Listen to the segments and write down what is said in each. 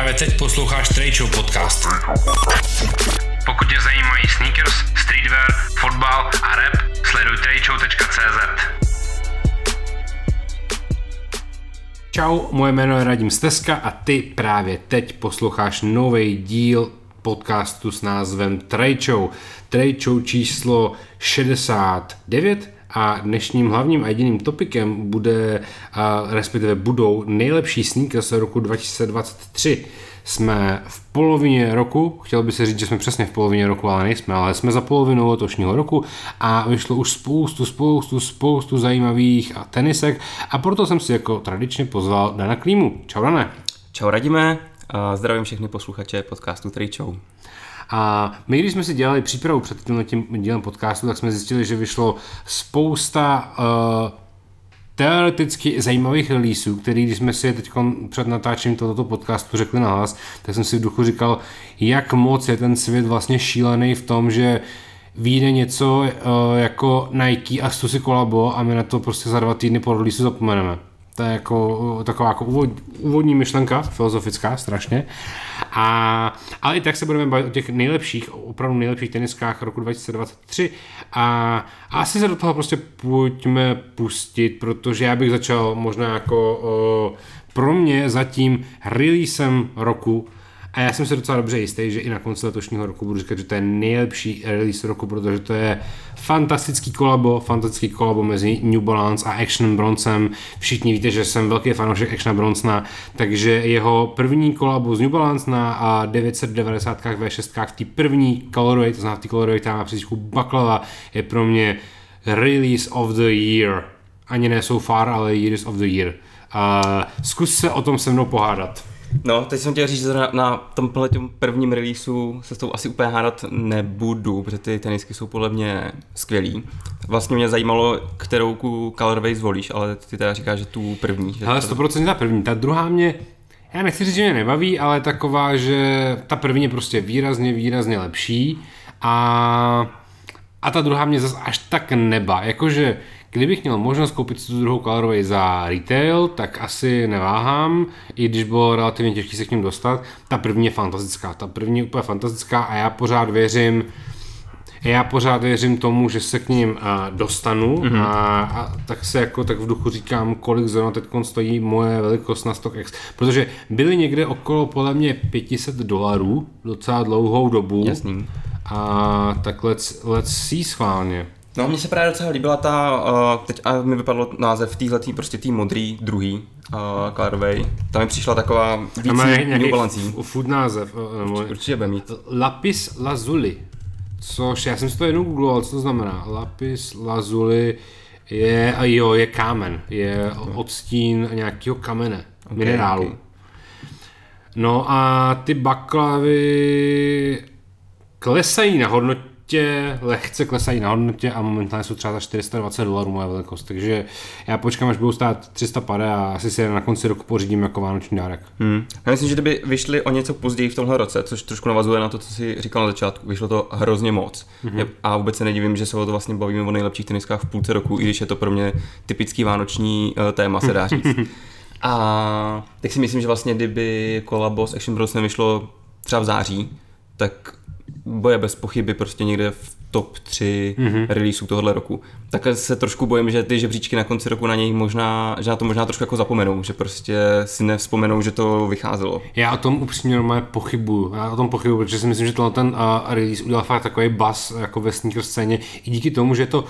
Právě teď posloucháš Trade Show podcast. Pokud tě zajímají sneakers, streetwear, fotbal a rap, sleduj tradeshow.cz. Čau, moje jméno je Radim Steska a ty právě teď posloucháš nový díl podcastu s názvem Trade Show. Trade Show číslo 69 a dnešním hlavním a jediným topikem bude, respektive budou nejlepší sneakers roku 2023. Jsme v polovině roku, chtěl by se říct, že jsme přesně v polovině roku, ale nejsme, ale jsme za polovinou letošního roku a vyšlo už spoustu, spoustu, spoustu zajímavých tenisek a proto jsem si jako tradičně pozval Dana Klímu. Čau Dane. Čau Radime, zdravím všechny posluchače podcastu Show. A my, když jsme si dělali přípravu před tímhle tím dílem podcastu, tak jsme zjistili, že vyšlo spousta uh, teoreticky zajímavých releaseů, který, když jsme si teď před natáčením tohoto podcastu řekli nahlas, tak jsem si v duchu říkal, jak moc je ten svět vlastně šílený v tom, že vyjde něco uh, jako Nike a Stussy kolabo a my na to prostě za dva týdny po release zapomeneme. To je jako taková jako úvod, úvodní myšlenka, filozofická strašně. A, ale i tak se budeme bavit o těch nejlepších, opravdu nejlepších teniskách roku 2023 a, a asi se do toho prostě pojďme pustit, protože já bych začal možná jako o, pro mě zatím releasem roku a já jsem si docela dobře jistý, že i na konci letošního roku budu říkat, že to je nejlepší release roku, protože to je fantastický kolabo, fantastický kolabo mezi New Balance a Action Bronsem. Všichni víte, že jsem velký fanoušek Action Bronsona, takže jeho první kolabo z New Balance na 990 V6 v té první colorway, to znamená v té colorway, která má příčku baklava, je pro mě release of the year. Ani ne so far, ale years of the year. Uh, zkus se o tom se mnou pohádat. No, teď jsem chtěl říct, že na, na tomhle prvním releaseu se s tou asi úplně hádat nebudu, protože ty tenisky jsou podle mě skvělý. Vlastně mě zajímalo, kterou colorway zvolíš, ale ty teda říkáš, že tu první. Že Ale 100% ta první. Ta druhá mě, já nechci říct, že mě nebaví, ale taková, že ta první je prostě výrazně, výrazně lepší a, a ta druhá mě zase až tak neba. Jakože Kdybych měl možnost koupit tu druhou colorway za retail, tak asi neváhám, i když bylo relativně těžké se k ním dostat. Ta první je fantastická, ta první je úplně fantastická a já pořád věřím, já pořád věřím tomu, že se k ním uh, dostanu mm-hmm. a, a, tak se jako tak v duchu říkám, kolik zrovna teď stojí moje velikost na StockX, protože byly někde okolo podle mě 500 dolarů docela dlouhou dobu. Jasný. A tak let's, let's see schválně. No, mně se právě docela líbila ta, uh, teď a mi vypadlo název týhletý, prostě tý modrý, druhý uh, colorway. Tam mi přišla taková víc New Balance. Food název. Uh, určitě, určitě bude mít. Lapis lazuli. Což já jsem si to jednou googloval, co to znamená. Lapis lazuli je, a jo, je kámen. Je odstín nějakého kamene, okay, minerálu. Okay. No a ty baklavy klesají na hodnotě hodnotě, lehce klesají na hodnotě a momentálně jsou třeba za 420 dolarů moje velikost, takže já počkám, až budou stát 300 pade a asi si je na konci roku pořídím jako vánoční dárek. Hmm. Já myslím, že kdyby vyšli o něco později v tomhle roce, což trošku navazuje na to, co si říkal na začátku, vyšlo to hrozně moc. Hmm. A vůbec se nedivím, že se o to vlastně bavíme o nejlepších teniskách v půlce roku, i když je to pro mě typický vánoční uh, téma, se dá říct. a tak si myslím, že vlastně kdyby kolabo s Action Bros nevyšlo třeba v září, tak bude bez pochyby prostě někde v top 3 mm-hmm. releaseů tohohle roku. Tak se trošku bojím, že ty žebříčky na konci roku na něj možná, že na to možná trošku jako zapomenou, že prostě si nevzpomenou, že to vycházelo. Já o tom upřímně normálně pochybuju. Já o tom pochybuju, protože si myslím, že ten uh, release udělal fakt takový buzz jako ve sneaker scéně i díky tomu, že to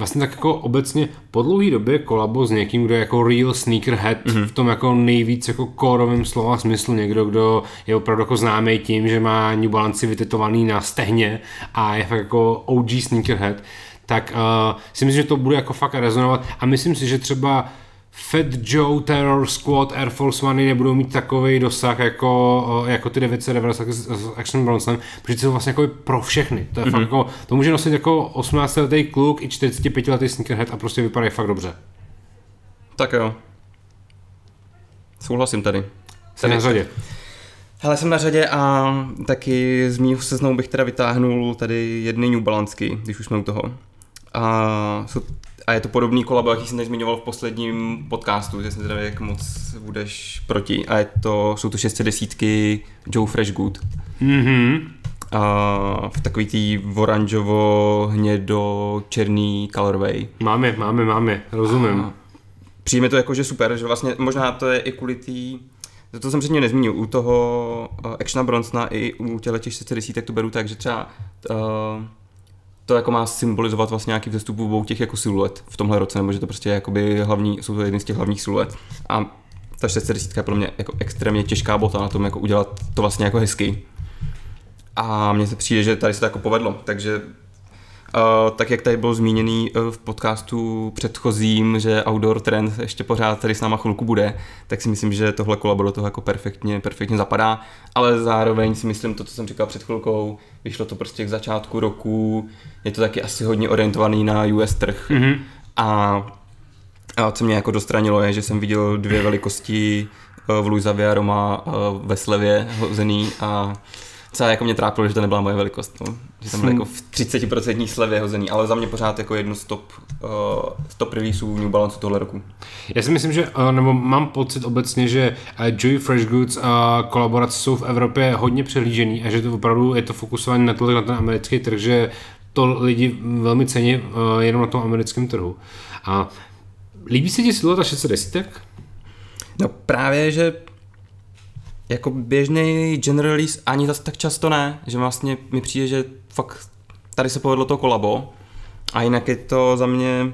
vlastně tak jako obecně po dlouhé době kolabo s někým, kdo je jako real sneakerhead mm-hmm. v tom jako nejvíc jako kórovém slova smyslu, někdo, kdo je opravdu jako známý tím, že má New Balance vytetovaný na stehně a je fakt jako OG sneakerhead, tak uh, si myslím, že to bude jako fakt rezonovat a myslím si, že třeba Fat Joe, Terror Squad, Air Force One nebudou mít takový dosah jako, jako ty 990 s Action Bronson, protože to jsou vlastně jako pro všechny. To, je mm-hmm. fakt jako, to může nosit jako 18 letý kluk i 45 letý sneakerhead a prostě vypadají fakt dobře. Tak jo. Souhlasím tady. Jsi na řadě. Hele, jsem na řadě a taky z mýho seznamu bych teda vytáhnul tady jedny New Balansky, když už jsme u toho. A jsou a je to podobný kolabo, jaký jsem tady zmiňoval v posledním podcastu, že jsem teda jak moc budeš proti. A je to, jsou to 610 Joe Fresh Good. Mhm. A v takový tý oranžovo, hnědo, černý colorway. Máme, máme, máme, rozumím. A přijde mi to jako, že super, že vlastně možná to je i kvůli tý, to jsem předtím nezmínil, u toho uh, Actiona Bronsona i u těle těch 610 tak to beru tak, že třeba uh, to jako má symbolizovat vlastně nějaký vzestup obou těch jako siluet v tomhle roce, nebo že to prostě je jakoby hlavní, jsou to jedny z těch hlavních siluet. A ta 610 je pro mě jako extrémně těžká bota na tom jako udělat to vlastně jako hezky. A mně se přijde, že tady se to jako povedlo, takže Uh, tak jak tady bylo zmíněný uh, v podcastu předchozím, že Outdoor Trend ještě pořád tady s náma chvilku bude, tak si myslím, že tohle kolabo do toho jako perfektně, perfektně zapadá, ale zároveň si myslím to, co jsem říkal před chvilkou, vyšlo to prostě k začátku roku, je to taky asi hodně orientovaný na US trh. Mm-hmm. a, a co mě jako dostranilo je, že jsem viděl dvě velikosti uh, v Luisa Roma uh, ve slevě hozený a co jako mě trápilo, že to nebyla moje velikost, no. že tam byl jako v 30% slevě hozený, ale za mě pořád jako jedno z top, uh, top releaseů New Balance tohle roku. Já si myslím, že, uh, nebo mám pocit obecně, že uh, Joey Fresh Goods a uh, kolaborace jsou v Evropě hodně přehlížený a že to opravdu je to fokusované na, na ten americký trh, že to lidi velmi cení uh, jenom na tom americkém trhu. A líbí se ti silueta 610? No právě, že jako běžný generalist ani zase tak často ne, že vlastně mi přijde, že fakt tady se povedlo to kolabo a jinak je to za mě,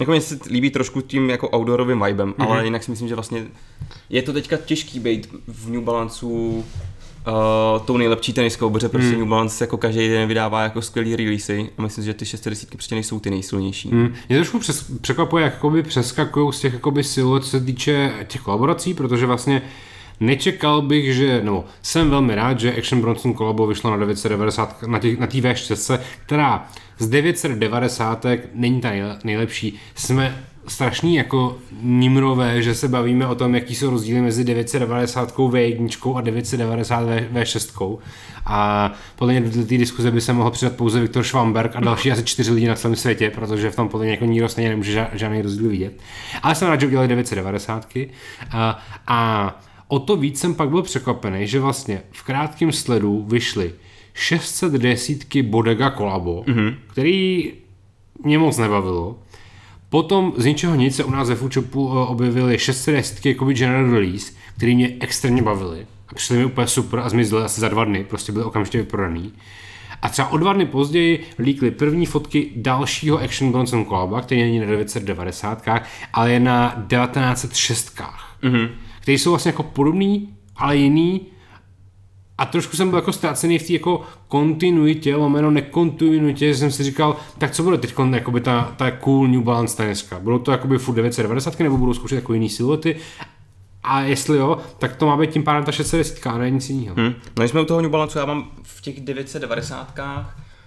jako mě se líbí trošku tím jako outdoorovým vibem, mm-hmm. ale jinak si myslím, že vlastně je to teďka těžký být v New Balanceu uh, tou nejlepší teniskou, protože prostě mm. New Balance jako každý den vydává jako skvělý releasy a myslím že ty 610 prostě nejsou ty nejsilnější. Mm. Mě trošku přes, překvapuje, jak přeskakují z těch jakoby siluet, co se týče těch kolaborací, protože vlastně Nečekal bych, že, no, jsem velmi rád, že Action Bronson Collabo vyšlo na 990, na, těch, na té V6, která z 990 není ta nejlepší. Jsme strašný jako nimrové, že se bavíme o tom, jaký jsou rozdíly mezi 990 V1 a 990 V6. A podle mě do té diskuze by se mohl přidat pouze Viktor Schwamberg a další asi čtyři lidi na celém světě, protože v tom podle mě jako nikdo stejně nemůže žádný rozdíl vidět. Ale jsem rád, že udělali 990. A, a O to víc jsem pak byl překvapený, že vlastně v krátkém sledu vyšly 610 Bodega Kolabo, mm-hmm. který mě moc nebavilo. Potom z ničeho nic se u nás ve Foodshopu eh, objevily 610 jako General Release, který mě extrémně bavily. A přišly mi úplně super a zmizely asi za dva dny, prostě byly okamžitě vyprodaný. A třeba o dva dny později líkly první fotky dalšího Action Bronson Collaba, který není na 990, ale je na 1906. Mm-hmm které jsou vlastně jako podobný, ale jiný a trošku jsem byl jako ztracený v té jako kontinuitě, lomeno nekontinuitě, že jsem si říkal, tak co bude teď jakoby ta, ta cool New Balance dneska? Budou to jakoby furt 990 nebo budou zkoušet jako jiný siluety? A jestli jo, tak to má být tím pádem ta 610 a ne nic jiného. Hmm. No jsme u toho New Balance, já mám v těch 990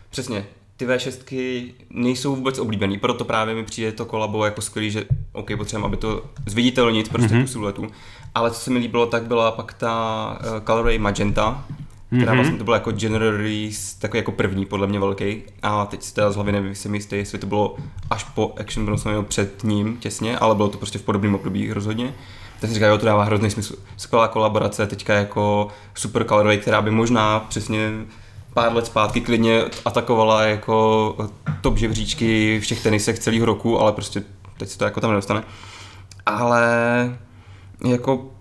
přesně, ty V6 nejsou vůbec oblíbený, proto právě mi přijde to kolabo jako skvělý, že OK, potřebujeme, aby to zviditelnit prostě mm-hmm. tu siluetu. Ale co se mi líbilo, tak byla pak ta uh, Colorway Magenta, která mm-hmm. vlastně to byla jako general release, takový jako první podle mě velký. A teď si teda z hlavy nevím, jsem jistý, jestli to bylo až po Action Bronson před ním těsně, ale bylo to prostě v podobném období rozhodně. Tak si říká, jo, to dává hrozný smysl. Skvělá kolaborace, teďka jako super colorway, která by možná přesně pár let zpátky klidně atakovala jako top žebříčky v těch tenisech celého roku, ale prostě teď se to jako tam nedostane. Ale jako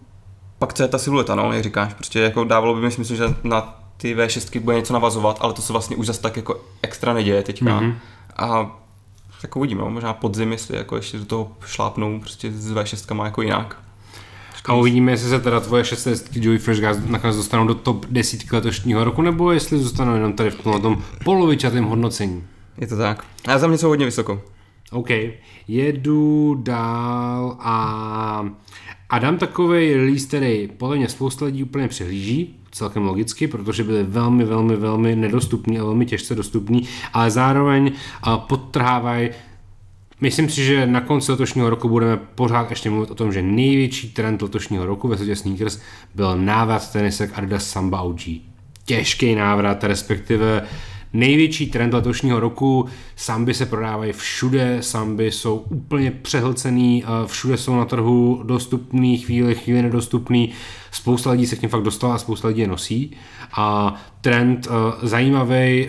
pak co je ta silueta, no, jak říkáš, prostě jako dávalo by mi smysl, že na ty V6 bude něco navazovat, ale to se vlastně už zase tak jako extra neděje teďka. Mm-hmm. A jako uvidíme, no, možná podzim, jestli jako ještě do toho šlápnou prostě s V6 jako jinak. A uvidíme, jestli se teda tvoje 6 Joey Fresh Gas nakonec dostanou do top 10 letošního roku, nebo jestli zůstanou jenom tady v tom polovičatém hodnocení. Je to tak. A za mě jsou hodně vysoko. OK, jedu dál a a dám takový release, který podle mě spousta lidí úplně přehlíží, celkem logicky, protože byly velmi, velmi, velmi nedostupný a velmi těžce dostupný, ale zároveň podtrhávají Myslím si, že na konci letošního roku budeme pořád ještě mluvit o tom, že největší trend letošního roku ve světě sneakers byl návrat tenisek Adidas Samba OG. Těžký návrat, respektive největší trend letošního roku. Samby se prodávají všude, samby jsou úplně přehlcený, všude jsou na trhu dostupný, chvíli, chvíli nedostupný. Spousta lidí se k něm fakt dostala spousta lidí je nosí. A trend zajímavý,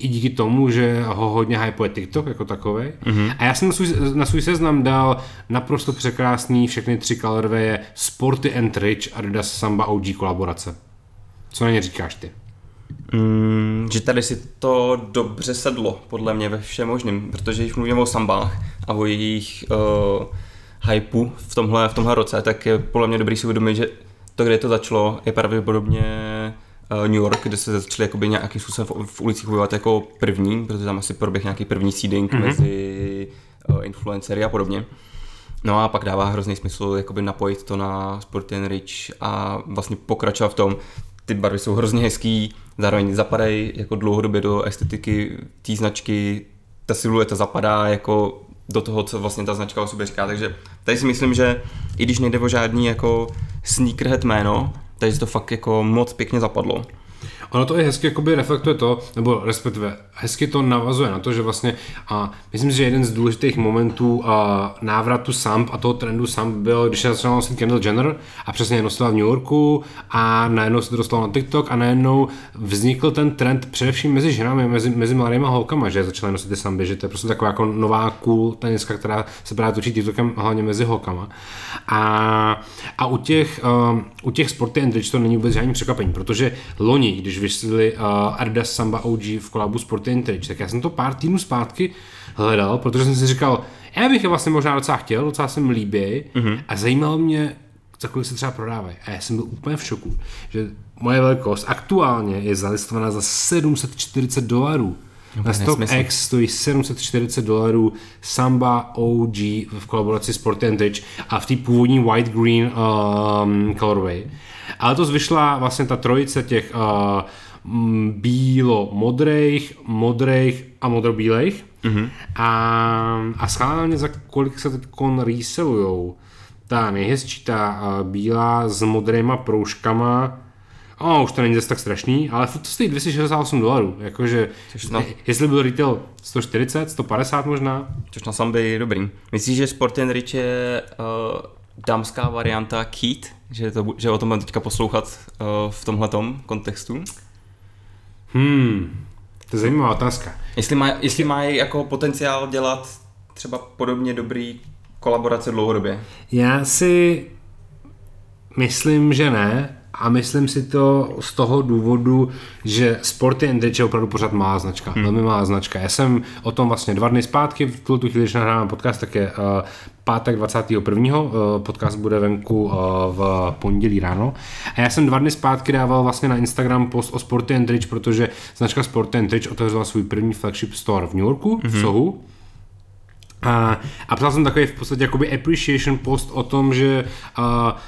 i díky tomu, že ho hodně hypuje TikTok jako takový. Mm-hmm. A já jsem na svůj, na svůj seznam dal naprosto překrásný všechny tři colorwaye Sporty and Rich Adidas Samba OG kolaborace. Co na ně říkáš ty? Mm, že tady si to dobře sedlo, podle mě ve všem možným, protože když mluvíme o sambách a o jejich uh, hypeu v tomhle, v tomhle roce, tak je podle mě dobrý si uvědomit, že to, kde to začalo, je pravděpodobně New York, kde se začali jakoby nějakým způsobem v, v ulicích objevovat jako první, protože tam asi proběh nějaký první seeding mm-hmm. mezi uh, influencery a podobně. No a pak dává hrozný smysl jakoby napojit to na Sport Rich a vlastně pokračovat v tom, ty barvy jsou hrozně hezký, zároveň zapadají jako dlouhodobě do estetiky té značky, ta silueta zapadá jako do toho, co vlastně ta značka o sobě říká, takže tady si myslím, že i když nejde o žádný jako sneakerhead jméno, tady to fakt jako moc pěkně zapadlo. Ono to i hezky jakoby reflektuje to, nebo respektive hezky to navazuje na to, že vlastně a myslím si, že jeden z důležitých momentů a návratu Samp a toho trendu Samp byl, když se začala nosit Kendall Jenner a přesně nosila v New Yorku a najednou se to dostalo na TikTok a najednou vznikl ten trend především mezi ženami, mezi, mezi mladými holkama, že začaly nosit ty samby, že to je prostě taková jako nová cool teniska, která se právě točí TikTokem hlavně mezi holkama. A, a u těch, uh, u těch sporty and to není vůbec žádný překvapení, protože loni, když vyšli uh, Adidas Samba OG v kolabu Sporty Intrigue, tak já jsem to pár týdnů zpátky hledal, protože jsem si říkal, já bych je vlastně možná docela chtěl, docela se mi líbí mm-hmm. a zajímalo mě, za kolik se třeba prodávají. A já jsem byl úplně v šoku, že moje velikost aktuálně je zalistovaná za 740 dolarů. Na StockX stojí 740 dolarů Samba OG v kolaboraci Sport Rich a v té původní white green um, colorway. Ale to zvyšla vlastně ta trojice těch uh, bílo-modrých, modrých a modrobílejch. Mm-hmm. A, a schválně za kolik se teď reselujou. Ta nejhezčí, ta uh, bílá s modrýma proužkama, Oh, už to není zase tak strašný, ale furt to stojí 268 dolarů, jakože no. jestli byl retail 140, 150 možná. Což na samby je dobrý. Myslíš, že Sport Rich je uh, dámská varianta Keat? Že, to, že o tom budeme teďka poslouchat uh, v tomhletom kontextu? Hmm, to je zajímavá otázka. Jestli, má, jestli mají jako potenciál dělat třeba podobně dobrý kolaborace dlouhodobě? Já si myslím, že ne, a myslím si to z toho důvodu, že Sporty and Rich je opravdu pořád má značka, hmm. velmi malá značka. Já jsem o tom vlastně dva dny zpátky, v tuto chvíli, když nahrávám podcast, tak je uh, pátek 21. Uh, podcast bude venku uh, v pondělí ráno. A já jsem dva dny zpátky dával vlastně na Instagram post o Sporty and Rich, protože značka Sporty and Rich otevřela svůj první flagship store v New Yorku, hmm. v. Sohu a, a psal jsem takový v podstatě jakoby appreciation post o tom, že uh,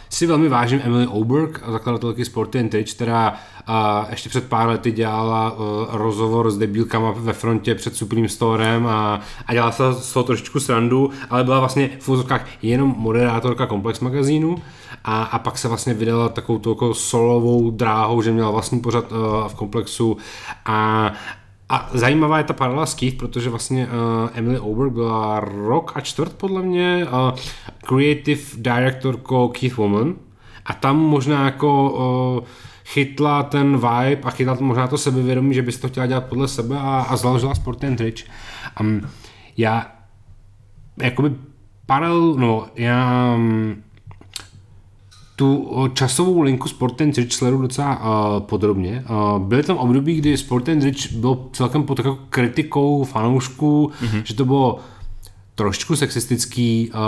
si velmi vážím Emily Oberg, zakladatelky Sporty and Rich, která uh, ještě před pár lety dělala uh, rozhovor s debílkama ve frontě před Supreme Storem a, a dělala se z toho trošičku srandu, ale byla vlastně v úzovkách jenom moderátorka Komplex magazínu a, a pak se vlastně vydala takovou jako solovou dráhou, že měla vlastní pořad uh, v komplexu a, a zajímavá je ta paralela s Keith, protože vlastně uh, Emily Oberg byla rok a čtvrt podle mě uh, creative directorko Keith Woman a tam možná jako uh, chytla ten vibe a chytla možná to sebevědomí, že bys to chtěla dělat podle sebe a, a založila Sport and Rich. Um, já jakoby paralel, no, já um, tu časovou linku Sport and Rich sleduju docela uh, podrobně. Uh, byly tam období, kdy Sport and Rich byl celkem pod takovou kritikou fanoušků, mm-hmm. že to bylo trošičku sexistický, uh,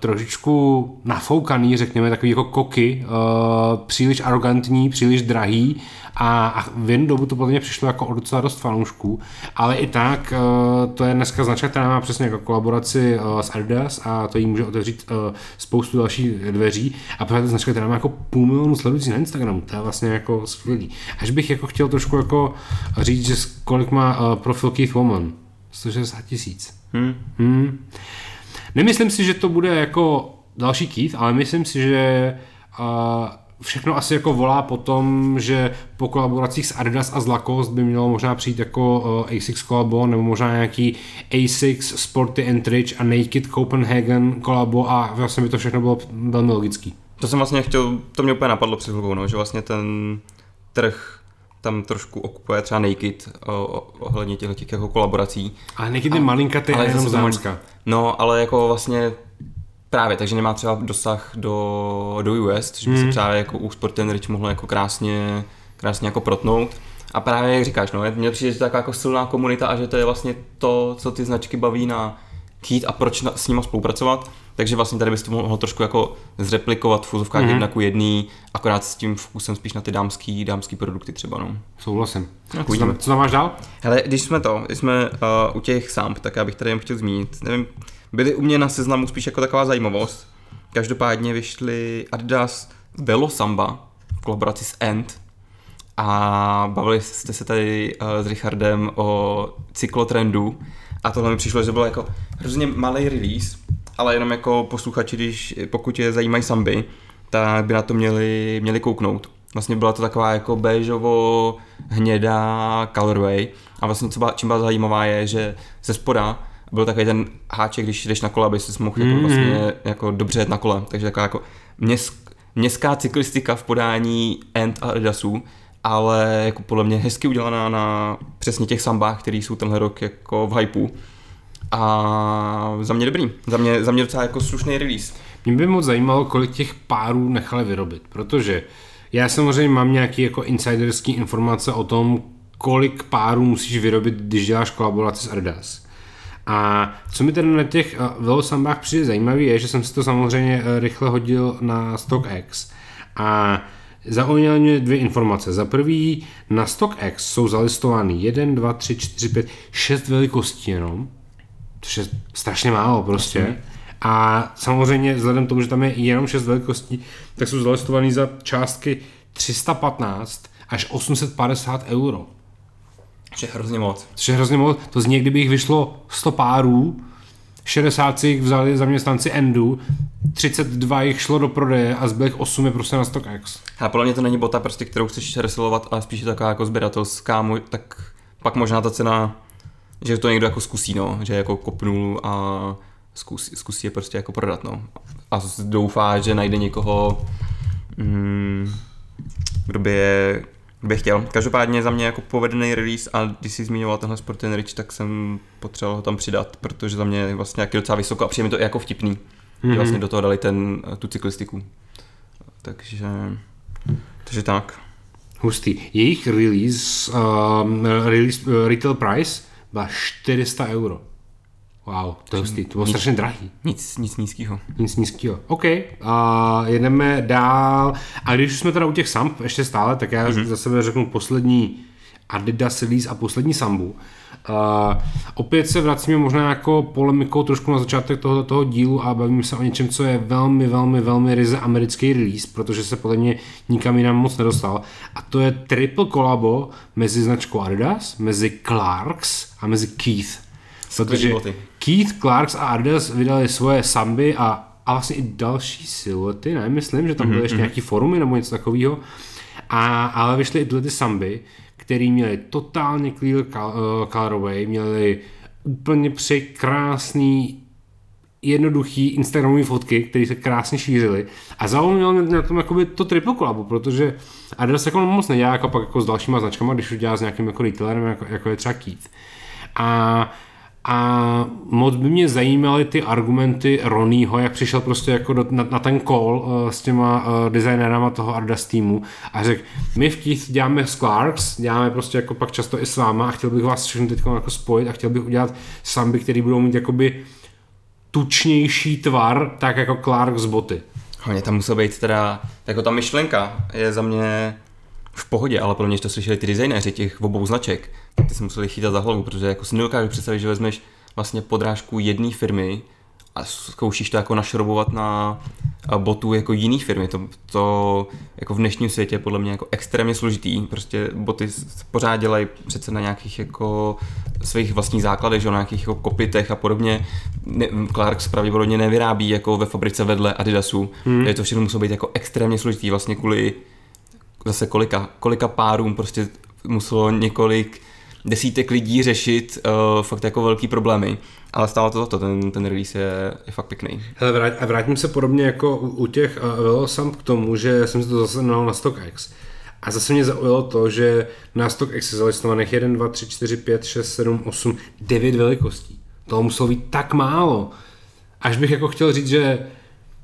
trošičku nafoukaný, řekněme, takový jako koky, uh, příliš arrogantní, příliš drahý a, a v jednu dobu to podle mě přišlo jako o docela dost fanoušků, ale i tak uh, to je dneska značka, která má přesně jako kolaboraci uh, s Adidas a to jí může otevřít uh, spoustu dalších dveří a právě ta značka, která má jako půl milionu sledujících na Instagramu, to je vlastně jako skvělý. Až bych jako chtěl trošku jako říct, že kolik má uh, profil Keith Woman, 160 tisíc. Hmm. Hmm. Nemyslím si, že to bude jako další Keith, ale myslím si, že uh, všechno asi jako volá po tom, že po kolaboracích s Adidas a z Lacoste by mělo možná přijít jako uh, Asics kolabo, nebo možná nějaký Asics, Sporty Entrich a Naked Copenhagen kolabo a vlastně by to všechno bylo velmi logický. To jsem vlastně chtěl, to mě úplně napadlo před chvilkou, no, že vlastně ten trh tam trošku okupuje třeba Naked o, ohledně těchto těch jako kolaborací. Ale Naked je malinkatý a jenom zámska. No, ale jako vlastně Právě, takže nemá třeba dosah do, do US, což by hmm. se právě jako u Sport Rich mohlo jako krásně, krásně jako protnout. A právě jak říkáš, no, mně přijde, že to je taková jako silná komunita a že to je vlastně to, co ty značky baví na chtít a proč na, s nimi spolupracovat. Takže vlastně tady bys to mohl trošku jako zreplikovat v mm-hmm. jedna ku jedný, akorát s tím vkusem spíš na ty dámský, dámský produkty třeba. No. Souhlasím. No, co, tam, co tam máš dál? Hele, když jsme to, když jsme uh, u těch samp, tak já bych tady jen chtěl zmínit, nevím, byly u mě na seznamu spíš jako taková zajímavost. Každopádně vyšly Adidas Velo Samba v kolaboraci s End a bavili jste se tady uh, s Richardem o cyklotrendu a tohle mi přišlo, že bylo jako hrozně malý release, ale jenom jako posluchači, když, pokud je zajímají samby, tak by na to měli, měli kouknout. Vlastně byla to taková jako béžovo hnědá colorway a vlastně co byla, čím byla zajímavá je, že ze spoda byl takový ten háček, když jdeš na kole, aby si mohl mm. jako mhm. vlastně jako dobře jet na kole. Takže taková jako měst, městská cyklistika v podání End a Adidasů, ale jako podle mě hezky udělaná na přesně těch sambách, které jsou tenhle rok jako v hypeu. A za mě dobrý. Za mě, za mě docela jako slušný release. Mě by moc zajímalo, kolik těch párů nechali vyrobit, protože já samozřejmě mám nějaké jako insiderské informace o tom, kolik párů musíš vyrobit, když děláš kolaboraci s Adidas. A co mi tedy na těch uh, velosambách přijde zajímavé, je, že jsem si to samozřejmě uh, rychle hodil na StockX. A Zaujalo mě dvě informace. Za prvý, na StockX jsou zalistovány 1, 2, 3, 4, 5, 6 velikostí jenom, což je strašně málo prostě. A samozřejmě vzhledem k tomu, že tam je jenom 6 velikostí, tak jsou zalistovaný za částky 315 až 850 euro. Což je hrozně moc. Což je hrozně moc. To zní, kdyby jich vyšlo 100 párů, 60 si jich vzali zaměstnanci Endu, 32 jich šlo do prodeje a zbylých 8 je prostě na StockX. A podle mě to není bota, prostě, kterou chceš resilovat, ale spíš je taková jako sběratelská, tak pak možná ta cena, že to někdo jako zkusí, no, že jako kopnul a zkusí, zkusí je prostě jako prodat, no. A doufá, že najde někoho, mm, kdo by je bych chtěl. Každopádně za mě jako povedený release a když jsi zmiňoval tenhle Sport Rich, tak jsem potřeboval ho tam přidat, protože za mě je vlastně jaký docela vysoko a přijde mi to jako vtipný, mm-hmm. že mhm. vlastně do toho dali ten, tu cyklistiku. Takže, takže tak. Hustý. Jejich release, uh, release uh, retail price byla 400 euro. Wow, to je hustý, to bylo nic, strašně drahý. Nic, nic nízkého. Nic nízkého. OK, a jedeme dál. A když jsme teda u těch samp ještě stále, tak já mm-hmm. za sebe řeknu poslední Adidas release a poslední sambu. Uh, opět se vracíme možná jako polemikou trošku na začátek toho, toho dílu a bavíme se o něčem, co je velmi, velmi, velmi ryze americký release, protože se podle mě nikam jinam moc nedostal. A to je triple kolabo mezi značkou Adidas, mezi Clarks a mezi Keith. Protože Keith Clarks a Adidas vydali svoje samby a, a vlastně i další siluety, ne, myslím, že tam byly mm-hmm. ještě mhm. nějaký forumy nebo něco takového. A, ale vyšly i tyhle ty samby, které měly totálně clear colorway, měly úplně překrásný jednoduchý Instagramové fotky, které se krásně šířily. A zaujalo mě na tom jakoby to triple kolabu, protože Adidas jako moc nedělá jako pak jako s dalšíma značkama, když už dělá s nějakým jako retailerem, jako, jako je třeba Keith. A a moc by mě zajímaly ty argumenty Ronnieho, jak přišel prostě jako do, na, na ten call uh, s těma uh, designérama toho Ardas týmu a řekl, my v Keith děláme s Clarks, děláme prostě jako pak často i s váma a chtěl bych vás všechny teď jako spojit a chtěl bych udělat samby, který budou mít jakoby tučnější tvar, tak jako Clarks boty. Hlavně tam musel být teda, jako ta myšlenka je za mě v pohodě, ale pro mě, to slyšeli ty designéři těch obou značek, ty se museli chytat za hlavu, protože jako si nedokážu představit, že vezmeš vlastně podrážku jedné firmy a zkoušíš to jako našrobovat na botů jako jiných firm. Je to, to jako v dnešním světě podle mě jako extrémně složitý. Prostě boty pořád dělají přece na nějakých jako svých vlastních základech, že na nějakých jako kopitech a podobně. Ne, Clarks pravděpodobně nevyrábí jako ve fabrice vedle Adidasu. Hmm. Je to všechno muselo být jako extrémně složitý vlastně kvůli zase kolika, kolika párům prostě muselo několik desítek lidí řešit uh, fakt jako velký problémy. Ale stále to, to ten, ten release je, je fakt pěkný. Hele, vrát, a vrátím se podobně jako u, u těch uh, Velosam k tomu, že jsem si to zase na StockX. A zase mě zaujalo to, že na StockX je zalistovaných 1, 2, 3, 4, 5, 6, 7, 8, 9 velikostí. To muselo být tak málo. Až bych jako chtěl říct, že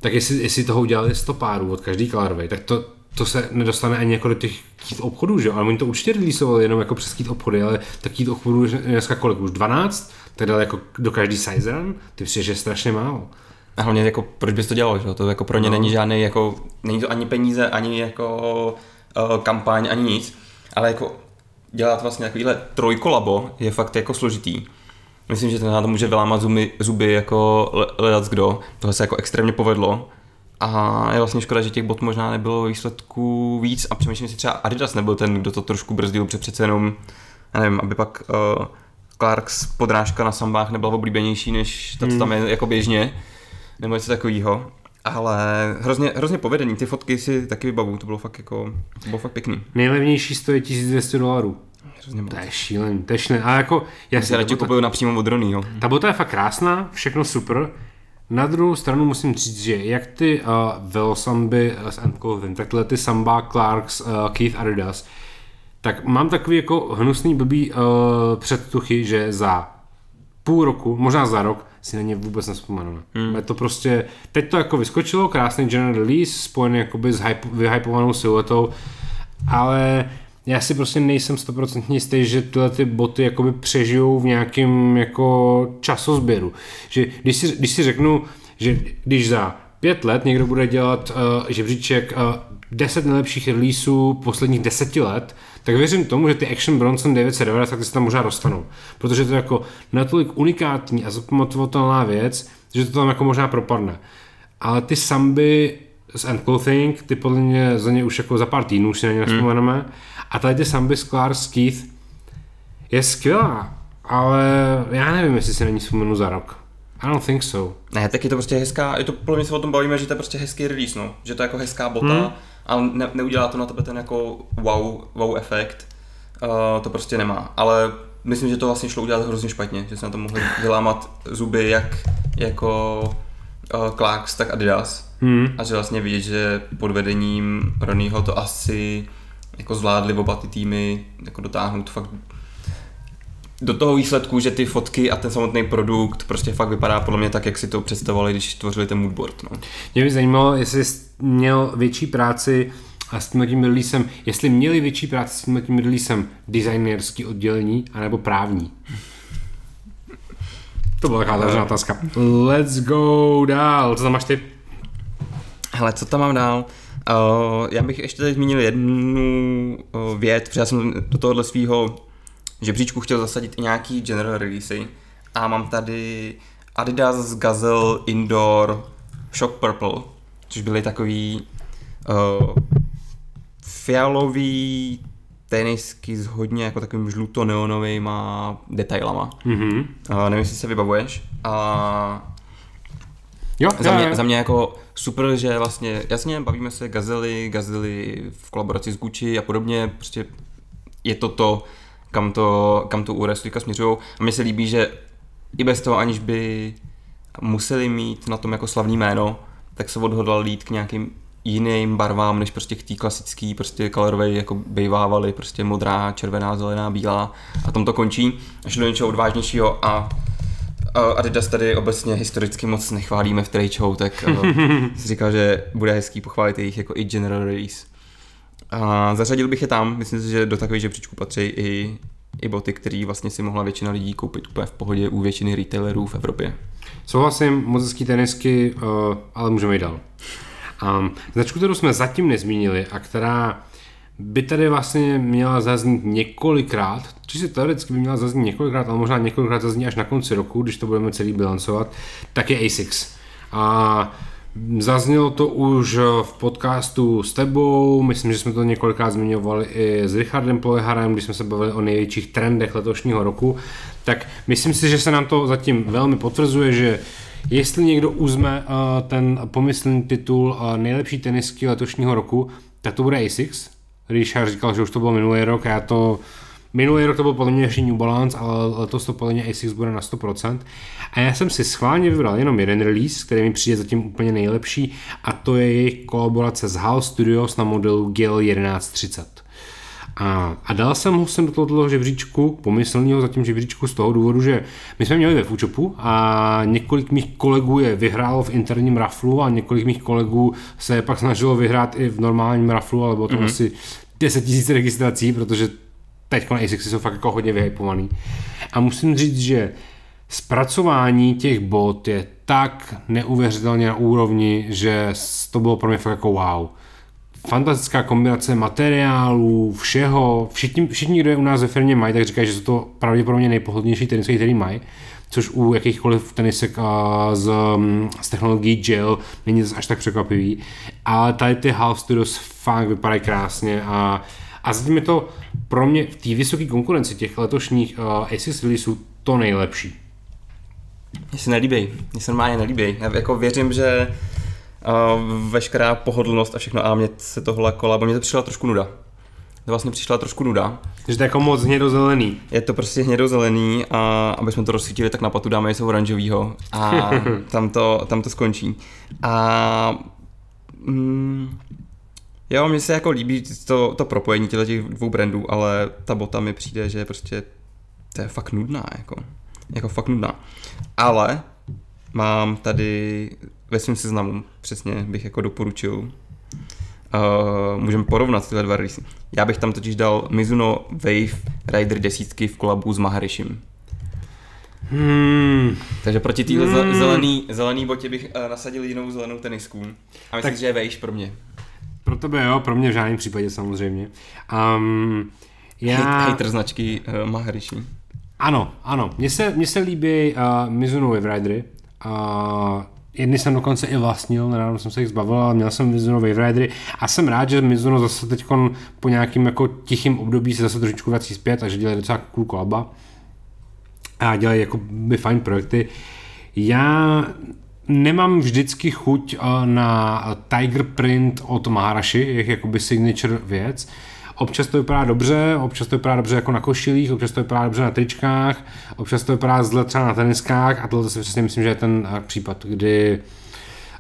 tak jestli, jestli toho udělali 100 párů od každý colorway, tak to, to se nedostane ani jako do těch kýt obchodů, že jo? Ale oni to určitě releaseovali jenom jako přes kýt obchody, ale tak kýt obchodů je dneska kolik? Už 12? Tak dali jako do každý size run? Ty přijde, že je strašně málo. A hlavně jako, proč bys to dělal, že? To jako pro ně no. není žádný, jako, není to ani peníze, ani jako uh, kampaň, ani nic, ale jako dělat vlastně takovýhle trojkolabo je fakt jako složitý. Myslím, že ten na to může vylámat zuby, zuby jako ledac kdo. Tohle se jako extrémně povedlo a je vlastně škoda, že těch bot možná nebylo výsledků víc a přemýšlím si třeba Adidas nebyl ten, kdo to trošku brzdil, protože přece jenom, já nevím, aby pak uh, Clarks podrážka na sambách nebyla oblíbenější než to, co tam je hmm. jako běžně, nebo něco takového. Ale hrozně, hrozně povedení, ty fotky si taky vybavu, to bylo fakt jako, to bylo fakt pěkný. Nejlevnější stojí 1200 dolarů. To je šílený, to je šílený. A jako, já si radši kupuju napřímo od Ronnyho. Ta bota je fakt krásná, všechno super, na druhou stranu musím říct, že jak ty uh, Velosamby z Clothing, tak tyhle ty Samba, Clarks, uh, Keith Adidas, tak mám takový jako hnusný blbý uh, předtuchy, že za půl roku, možná za rok, si na ně vůbec nespomenu. Hmm. Je to prostě, teď to jako vyskočilo, krásný general release, spojený jakoby s hype, vyhypovanou siluetou, ale já si prostě nejsem stoprocentně jistý, že tyhle ty boty jakoby přežijou v nějakém jako časozběru. Že když si, když si řeknu, že když za pět let někdo bude dělat uh, žebříček uh, deset nejlepších releaseů posledních deseti let, tak věřím tomu, že ty Action Bronson 990 tak ty se tam možná dostanou. Protože to je jako natolik unikátní a zapamatovatelná věc, že to tam jako možná propadne. Ale ty samby z End Clothing, ty podle mě za ně už jako za pár týdnů si na ně nespomeneme. Hmm. A tady ty samby z Clark Keith je skvělá, ale já nevím, jestli si na ní vzpomenu za rok. I don't think so. Ne, tak je to prostě hezká, je to, podle mě se o tom bavíme, že to je prostě hezký release, no. Že to je jako hezká bota, hmm. ale ne, neudělá to na tebe ten jako wow, wow efekt. Uh, to prostě nemá, ale myslím, že to vlastně šlo udělat hrozně špatně, že se na to mohli vylámat zuby jak jako uh, Clarks, tak Adidas. Hmm. A že vlastně vidět, že pod vedením Ronnieho to asi jako zvládli oba ty týmy jako dotáhnout fakt do toho výsledku, že ty fotky a ten samotný produkt prostě fakt vypadá podle mě tak, jak si to představovali, když tvořili ten moodboard. No. Mě by zajímalo, jestli jsi měl větší práci a s tím tím releasem, jestli měli větší práci s tím tím releasem designerský oddělení anebo právní. To byla taková uh, otázka. Let's go dál. Co tam máš ty? Hele, co tam mám dál? Uh, já bych ještě tady zmínil jednu uh, věc, protože já jsem do tohohle svého žebříčku chtěl zasadit i nějaký general releasy a mám tady Adidas Gazelle Indoor Shock Purple, což byly takový uh, fialový tenisky s hodně jako takovým žluto-neonovými detailama. Mm-hmm. Uh, nevím, jestli se vybavuješ. A Jo, za, mě, za mě jako super, že vlastně, jasně, bavíme se gazely, gazely v kolaboraci s Gucci a podobně, prostě je to to, kam to, kam to URS teďka směřují. A mně se líbí, že i bez toho, aniž by museli mít na tom jako slavný jméno, tak se odhodlal jít k nějakým jiným barvám, než prostě k té klasický prostě colorway, jako bejvávali, prostě modrá, červená, zelená, bílá a tam to končí. Až do něčeho odvážnějšího a Adidas tady obecně historicky moc nechválíme v trade show, tak si říkal, že bude hezký pochválit jejich jako i general release. A zařadil bych je tam, myslím si, že do takových žebříčků patří i, i boty, které vlastně si mohla většina lidí koupit úplně v pohodě u většiny retailerů v Evropě. Souhlasím, moc hezký tenisky, uh, ale můžeme jít dál. Um, značku, kterou jsme zatím nezmínili a která by tady vlastně měla zaznít několikrát, si teoreticky by měla zaznít několikrát, ale možná několikrát zazní až na konci roku, když to budeme celý bilancovat, tak je ASICS. A Zaznělo to už v podcastu s tebou, myslím, že jsme to několikrát zmiňovali i s Richardem Poleharem, když jsme se bavili o největších trendech letošního roku, tak myslím si, že se nám to zatím velmi potvrzuje, že jestli někdo uzme uh, ten pomyslný titul uh, nejlepší tenisky letošního roku, tak to bude Asics. Richard říkal, že už to bylo minulý rok a já to Minulý rok to byl podle mě ještě New Balance, ale letos to podle mě Asics bude na 100%. A já jsem si schválně vybral jenom jeden release, který mi přijde zatím úplně nejlepší a to je jejich kolaborace s HAL Studios na modelu GL 1130. A, a dal jsem ho sem do tohoto žebříčku, pomyslného zatím žebříčku z toho důvodu, že my jsme měli ve Fučopu a několik mých kolegů je vyhrálo v interním raflu a několik mých kolegů se pak snažilo vyhrát i v normálním raflu, ale bylo to mm-hmm. asi 10 000 registrací, protože teď ASICsy jsou fakt jako hodně vyhypovaný. A musím říct, že zpracování těch bot je tak neuvěřitelně na úrovni, že to bylo pro mě fakt jako wow. Fantastická kombinace materiálů, všeho, všichni, všichni, kdo je u nás ve firmě mají, tak říkají, že jsou to pravděpodobně nejpohodlnější tenisky, který mají což u jakýchkoliv tenisek z, z technologií gel není až tak překvapivý. Ale tady ty Half Studios fakt vypadají krásně a a zatím je to pro mě v té vysoké konkurenci těch letošních uh, Asus releaseů to nejlepší. Mně se nelíbí, mně se normálně nelíbí. Já jako věřím, že uh, veškerá pohodlnost a všechno, a mě se tohle kola, bo mě to přišla trošku nuda. To vlastně přišla trošku nuda. Že to je jako moc hnědozelený. Je to prostě hnědozelený a aby jsme to rozsvítili, tak na patu dáme něco oranžového a tam to, tam to skončí. A mm, Jo, mně se jako líbí to, to propojení těch dvou brandů, ale ta bota mi přijde, že je prostě to je fakt nudná, jako, jako fakt nudná. Ale mám tady ve svém seznamu, přesně bych jako doporučil, uh, můžeme porovnat tyhle dva releasy. Já bych tam totiž dal Mizuno Wave Rider desítky v kolabu s Maharishim. Hmm. Takže proti téhle hmm. zelený, zelený botě bych uh, nasadil jinou zelenou tenisku. A myslím, tak, že je vejš pro mě. Pro tebe jo, pro mě v žádném případě samozřejmě. Um, já... Hater značky uh, Maharishi. Ano, ano. Mně se, mně se líbí uh, Mizuno Wave Ridery. Uh, jedny jsem dokonce i vlastnil, nedávno jsem se jich zbavil, ale měl jsem Mizuno Wave Ridery a jsem rád, že Mizuno zase teď po nějakým jako tichým období se zase trošičku vrací zpět a že dělají docela cool kolaba a dělají jako by fajn projekty. Já nemám vždycky chuť eh, na Tiger Print od Maharashi, jak jakoby signature věc. Občas to vypadá dobře, občas to vypadá dobře jako na košilích, občas to vypadá dobře na tričkách, občas to vypadá zle třeba na teniskách a tohle si přesně myslím, že je ten eh, případ, kdy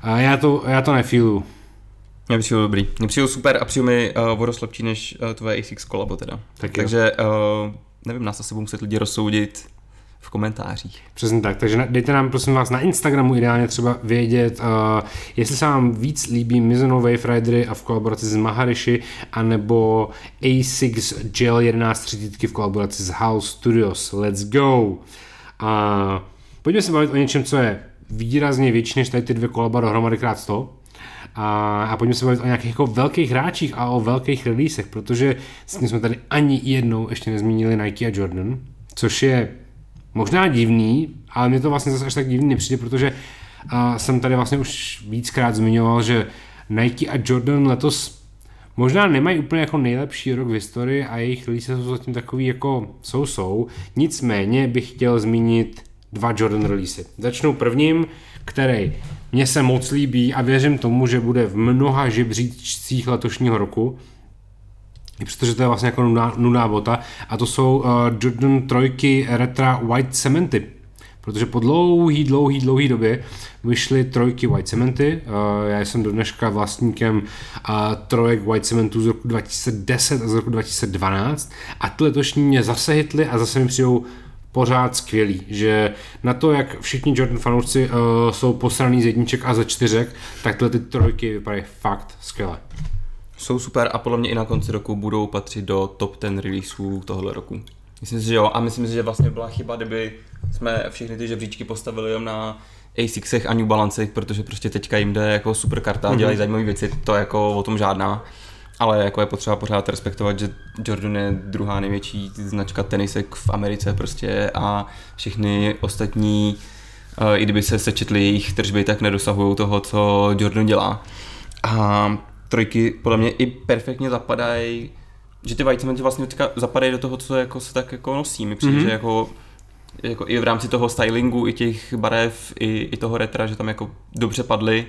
eh, já to, já to nefílu. Mně přijde dobrý. Mně přijde super a přijde mi uh, vodost lepší než uh, tvoje ASICS kolabo teda. Tak Takže uh, nevím, nás asi budou muset lidi rozsoudit v komentářích. Přesně tak, takže dejte nám prosím vás na Instagramu ideálně třeba vědět, uh, jestli se vám víc líbí Mizuno Wave Ridery a v kolaboraci s Maharishi, anebo A6 Gel 1130 v kolaboraci s House Studios. Let's go! A uh, pojďme se bavit o něčem, co je výrazně větší než tady ty dvě kolaba dohromady krát 100. A, a pojďme se bavit o nějakých jako velkých hráčích a o velkých releasech, protože s tím jsme tady ani jednou ještě nezmínili Nike a Jordan, což je možná divný, ale mě to vlastně zase až tak divný nepřijde, protože uh, jsem tady vlastně už víckrát zmiňoval, že Nike a Jordan letos možná nemají úplně jako nejlepší rok v historii a jejich release jsou zatím takový jako jsou-jsou. Nicméně bych chtěl zmínit dva Jordan release. Začnu prvním, který mně se moc líbí a věřím tomu, že bude v mnoha žebříčcích letošního roku přestože to je vlastně jako nudná, nudná bota. A to jsou uh, Jordan trojky Retra White Cementy. Protože po dlouhý, dlouhý, dlouhý době vyšly trojky White Cementy. Uh, já jsem do dneška vlastníkem uh, trojek White Cementu z roku 2010 a z roku 2012. A ty letošní mě zase hitly a zase mi přijdou pořád skvělý, že na to, jak všichni Jordan fanoušci uh, jsou posraný z jedniček a ze čtyřek, tak tyhle ty trojky vypadají fakt skvěle. Jsou super a podle mě i na konci roku budou patřit do top 10 releaseů tohle roku. Myslím si, že jo. A myslím si, že vlastně byla chyba, kdyby jsme všechny ty žebříčky postavili jenom na A6 a New Balancech, protože prostě teďka jim jde jako super karta, mm-hmm. dělají zajímavé věci, to je jako o tom žádná. Ale jako je potřeba pořád respektovat, že Jordan je druhá největší značka tenisek v Americe prostě a všechny ostatní i kdyby se sečetly jejich tržby, tak nedosahují toho, co Jordan dělá. A trojky podle mě i perfektně zapadají, že ty white cementy vlastně teďka zapadají do toho, co jako se tak jako nosí. Mi přijde, mm-hmm. že jako jako i v rámci toho stylingu, i těch barev, i, i toho retra, že tam jako dobře padly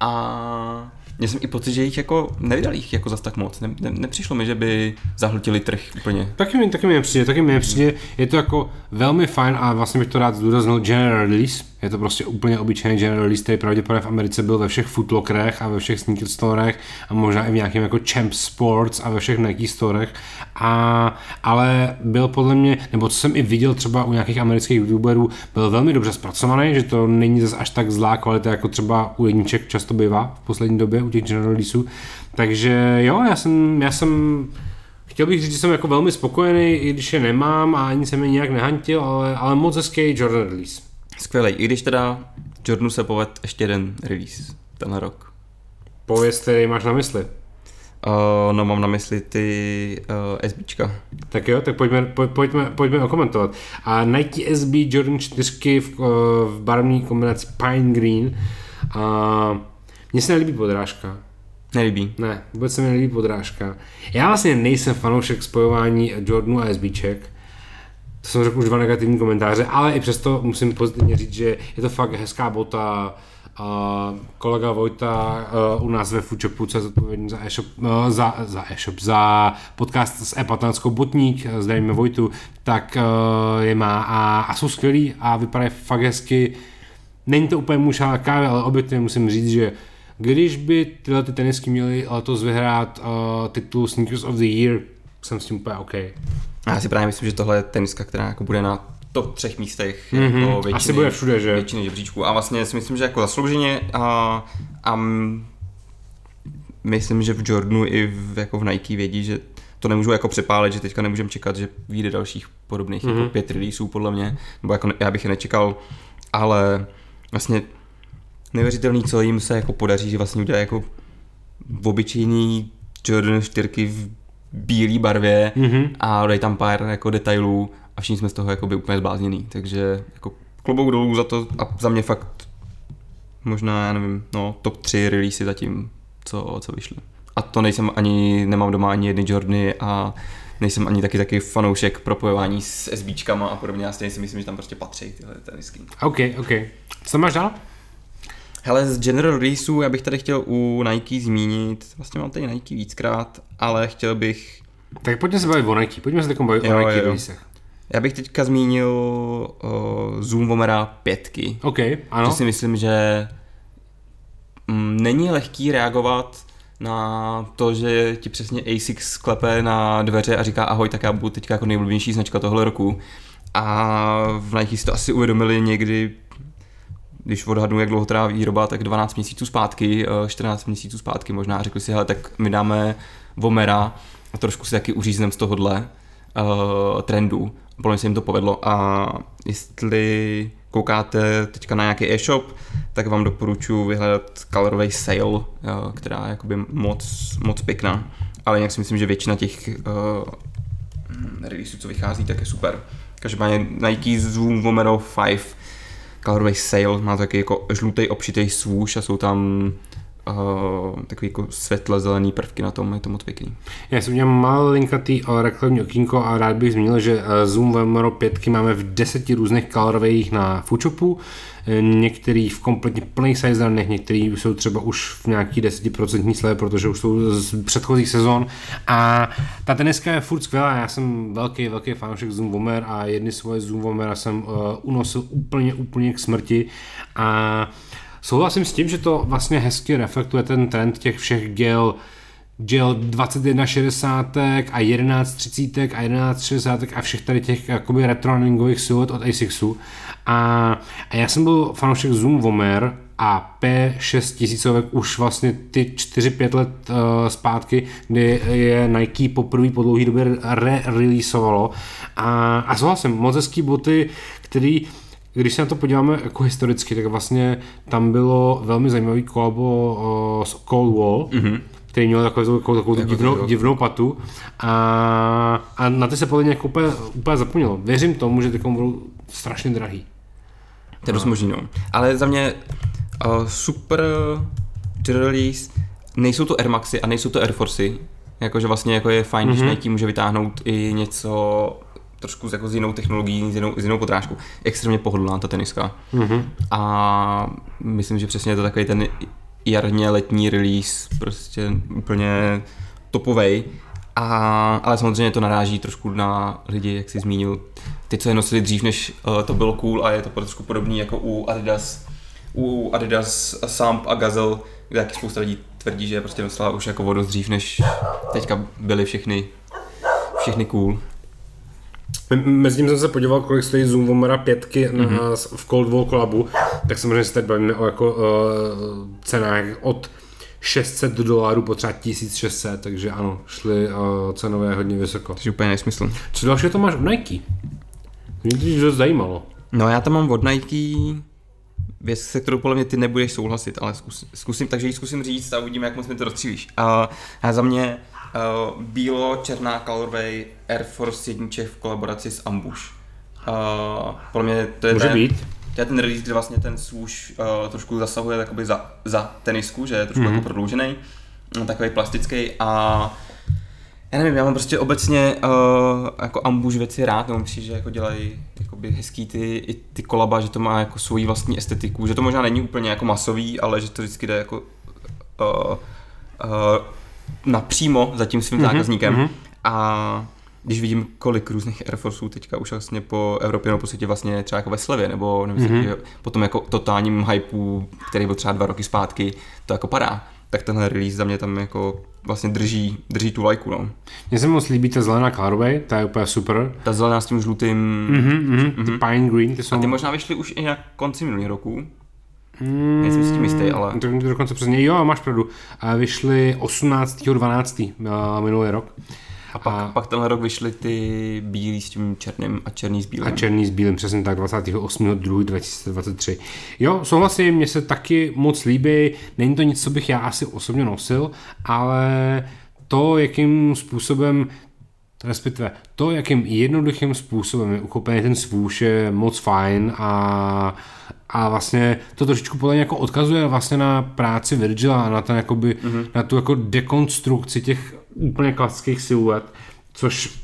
a Měl jsem i pocit, že jich jako nevydal jich jako zas tak moc. Ne, ne, nepřišlo mi, že by zahltili trh úplně. Taky mi, taky mi nepřijde, taky mi nepřijde. Je to jako velmi fajn a vlastně bych to rád zdůraznil general release. Je to prostě úplně obyčejný general release, který pravděpodobně v Americe byl ve všech footlockerech a ve všech sneaker storech a možná i v nějakém jako Champ Sports a ve všech Nike storech. A, ale byl podle mě, nebo co jsem i viděl třeba u nějakých amerických youtuberů, byl velmi dobře zpracovaný, že to není zase až tak zlá kvalita, jako třeba u jedniček často bývá v poslední době u těch general releaseů. Takže jo, já jsem, já jsem chtěl bych říct, že jsem jako velmi spokojený, i když je nemám a ani se mi nějak nehantil, ale, ale moc hezký Jordan release. Skvělý, i když teda Jordanu se poved ještě jeden release tenhle rok. Pověz, který máš na mysli. Uh, no mám na mysli ty uh, SBčka. Tak jo, tak pojďme, poj, pojďme, pojďme okomentovat. A Nike SB Jordan 4 v, uh, v barevné kombinaci Pine Green. A mně se nelíbí podrážka. Nelíbí. Ne, vůbec se mi nelíbí podrážka. Já vlastně nejsem fanoušek spojování Jordanu a SBček. To jsem řekl už dva negativní komentáře, ale i přesto musím pozitivně říct, že je to fakt hezká bota, a kolega Vojta uh, u nás ve Foodshopu, co je zodpovědný za e-shop, uh, za, za e-shop, za podcast s e Botník, zdravíme Vojtu, tak uh, je má a, a jsou skvělí a vypadají fakt hezky. Není to úplně muž kávy, ale objektivně musím říct, že když by tyhle ty tenisky měly letos vyhrát uh, titul Sneakers of the Year, jsem s tím úplně OK. Já si právě myslím, že tohle je teniska, která jako bude na top třech místech mm-hmm. jako většiny, Asi bude všude, že? Většiny žebříčků. A vlastně si myslím, že jako zaslouženě a, a myslím, že v Jordanu i v, jako v Nike vědí, že to nemůžu jako přepálit, že teďka nemůžeme čekat, že vyjde dalších podobných mm-hmm. jako pět releaseů podle mě, nebo jako já bych je nečekal, ale vlastně neuvěřitelný, co jim se jako podaří, že vlastně udělají jako obyčejný Jordan 4 v bílé barvě mm-hmm. a dají tam pár jako detailů a všichni jsme z toho jako by úplně zblázněný, takže jako klobouk dolů za to a za mě fakt možná, já nevím, no top 3 releasy zatím, co, co vyšly. A to nejsem ani, nemám doma ani jedny Jordany a nejsem ani taky taky fanoušek propojování s SBčkama a podobně, já stejně si myslím, že tam prostě patří tyhle tenisky. OK, OK. Co máš dál? Hele, z General Releaseů já bych tady chtěl u Nike zmínit, vlastně mám tady Nike víckrát, ale chtěl bych... Tak pojďme se bavit o Nike, pojďme se bavit jo, o Nike releasech. Já bych teďka zmínil uh, Zoom Vomera pětky. OK, ano. Že si myslím, že mm, není lehký reagovat na to, že ti přesně ASICS sklepe na dveře a říká ahoj, tak já budu teďka jako nejblíbenější značka tohle roku. A v Nike si to asi uvědomili někdy když odhadnu, jak dlouho trvá výroba, tak 12 měsíců zpátky, 14 eh, měsíců zpátky možná. Řekli si, hele, tak my dáme Vomera a trošku si taky uřízneme z tohohle uh, trendu. Podle se jim to povedlo a jestli koukáte teďka na nějaký e-shop, tak vám doporučuji vyhledat Colourway Sale, uh, která je jakoby moc, moc pěkná. Ale jinak si myslím, že většina těch uh, releaseů, co vychází, tak je super. Každopádně Nike Zoom Vomero 5 Colorway Sail má taky jako žlutý obšitý svůž a jsou tam uh, takový jako světle zelený prvky na tom, je to moc pěkný. Já jsem měl malinkatý reklamní okýnko a rád bych zmínil, že uh, Zoom Vemoro 5 máme v deseti různých colorwayích na Foodshopu, některý v kompletně plných size ranech, některý jsou třeba už v nějaký 10% slevě, protože už jsou z předchozích sezon. A ta teniska je furt skvělá, já jsem velký, velký fanoušek Zoom Womer a jedny svoje Zoom Womera jsem unosil úplně, úplně k smrti. A souhlasím s tím, že to vlastně hezky reflektuje ten trend těch všech gel. Gel 2160 a 1130 a 1160 a všech tady těch jakoby retrorunningových siluet od Asicsu a, a já jsem byl fanoušek Zoom Vomer a P6 tisícovek už vlastně ty 4-5 let uh, zpátky, kdy je Nike poprvé po dlouhé době re-releaseovalo. A, a souhlasím, moc hezký boty, který když se na to podíváme jako historicky, tak vlastně tam bylo velmi zajímavý kolabo uh, s Cold Wall, mm-hmm který měl takovou, takovou, takovou jako divnou, divnou patu a, a na ty se podle mě jako úplně, úplně zapomnělo. Věřím tomu, že ty budou strašně drahý. To je dost možný, no. Ale za mě uh, super release, nejsou to Air Maxy a nejsou to Air Forcey, jakože vlastně jako je fajn, mm-hmm. když Nike může vytáhnout i něco trošku jako s jinou technologií, s jinou, s jinou podrážkou. Extrémně pohodlná ta teniska. Mm-hmm. A myslím, že přesně je to takový ten jarně letní release, prostě úplně topovej. A, ale samozřejmě to naráží trošku na lidi, jak jsi zmínil, ty, co je nosili dřív, než uh, to bylo cool a je to trošku podobný jako u Adidas, u Adidas Samp a Gazelle, kde taky spousta lidí tvrdí, že je prostě nosila už jako vodu dřív, než teďka byly všechny, všechny cool. Mezi tím jsem se podíval, kolik stojí Zoom Vomera pětky mm-hmm. na, v Cold Wall Clubu, tak samozřejmě se teď bavíme o jako, uh, cenách od 600 dolarů po třeba 1600, takže ano, šly uh, cenové hodně vysoko. Takže úplně nesmysl. Co dalšího to máš od Nike? Mě to dost zajímalo. No já tam mám od Nike věc, se kterou podle mě ty nebudeš souhlasit, ale zkus, zkusím, takže ji zkusím říct a uvidíme, jak moc mi to rozstřílíš. A, a za mě uh, bílo-černá colorway Air Force jedniček v kolaboraci s Ambush. Uh, podle mě to je Může ten, být. To je ten release, kde vlastně ten swoosh uh, trošku zasahuje takoby za, za tenisku, že je trošku mm-hmm. jako prodloužený, takový plastický a já nevím, já mám prostě obecně uh, jako ambuš věci rád, nebo myslím, že jako dělají jakoby hezký ty, i ty kolaba, že to má jako svoji vlastní estetiku, že to možná není úplně jako masový, ale že to vždycky jde jako uh, uh, napřímo za tím svým mm-hmm, zákazníkem. Mm-hmm. A když vidím, kolik různých Air Forceů teďka už vlastně po Evropě nebo po světě vlastně třeba jako ve slevě, nebo nevím, mm-hmm. potom jako totálním hypeu, který byl třeba dva roky zpátky, to jako padá tak tenhle release za mě tam jako vlastně drží, drží tu lajku, no. Mně se moc líbí ta zelená Clarway, ta je úplně super. Ta zelená s tím žlutým... Mm-hmm, mm-hmm. Ty Pine Green, ty jsou... A ty možná vyšly už i nějak konci minulého roku. Mm, Nejsem si tím jistý, ale... To, to dokonce přesně, jo, máš pravdu. Vyšly 18.12. Eh, minulý rok. A pak, a pak tenhle rok vyšly ty bílý s tím černým a černý s bílým. A černý s bílým, přesně tak, 28.2.2023. Jo, souhlasím, mně se taky moc líbí, není to nic, co bych já asi osobně nosil, ale to, jakým způsobem respektive to, jakým jednoduchým způsobem je uchopený ten svůš, je moc fajn a, a vlastně to trošičku podle mě jako odkazuje vlastně na práci Virgila a na, ten jakoby, mm-hmm. na tu jako dekonstrukci těch úplně klasických siluet, což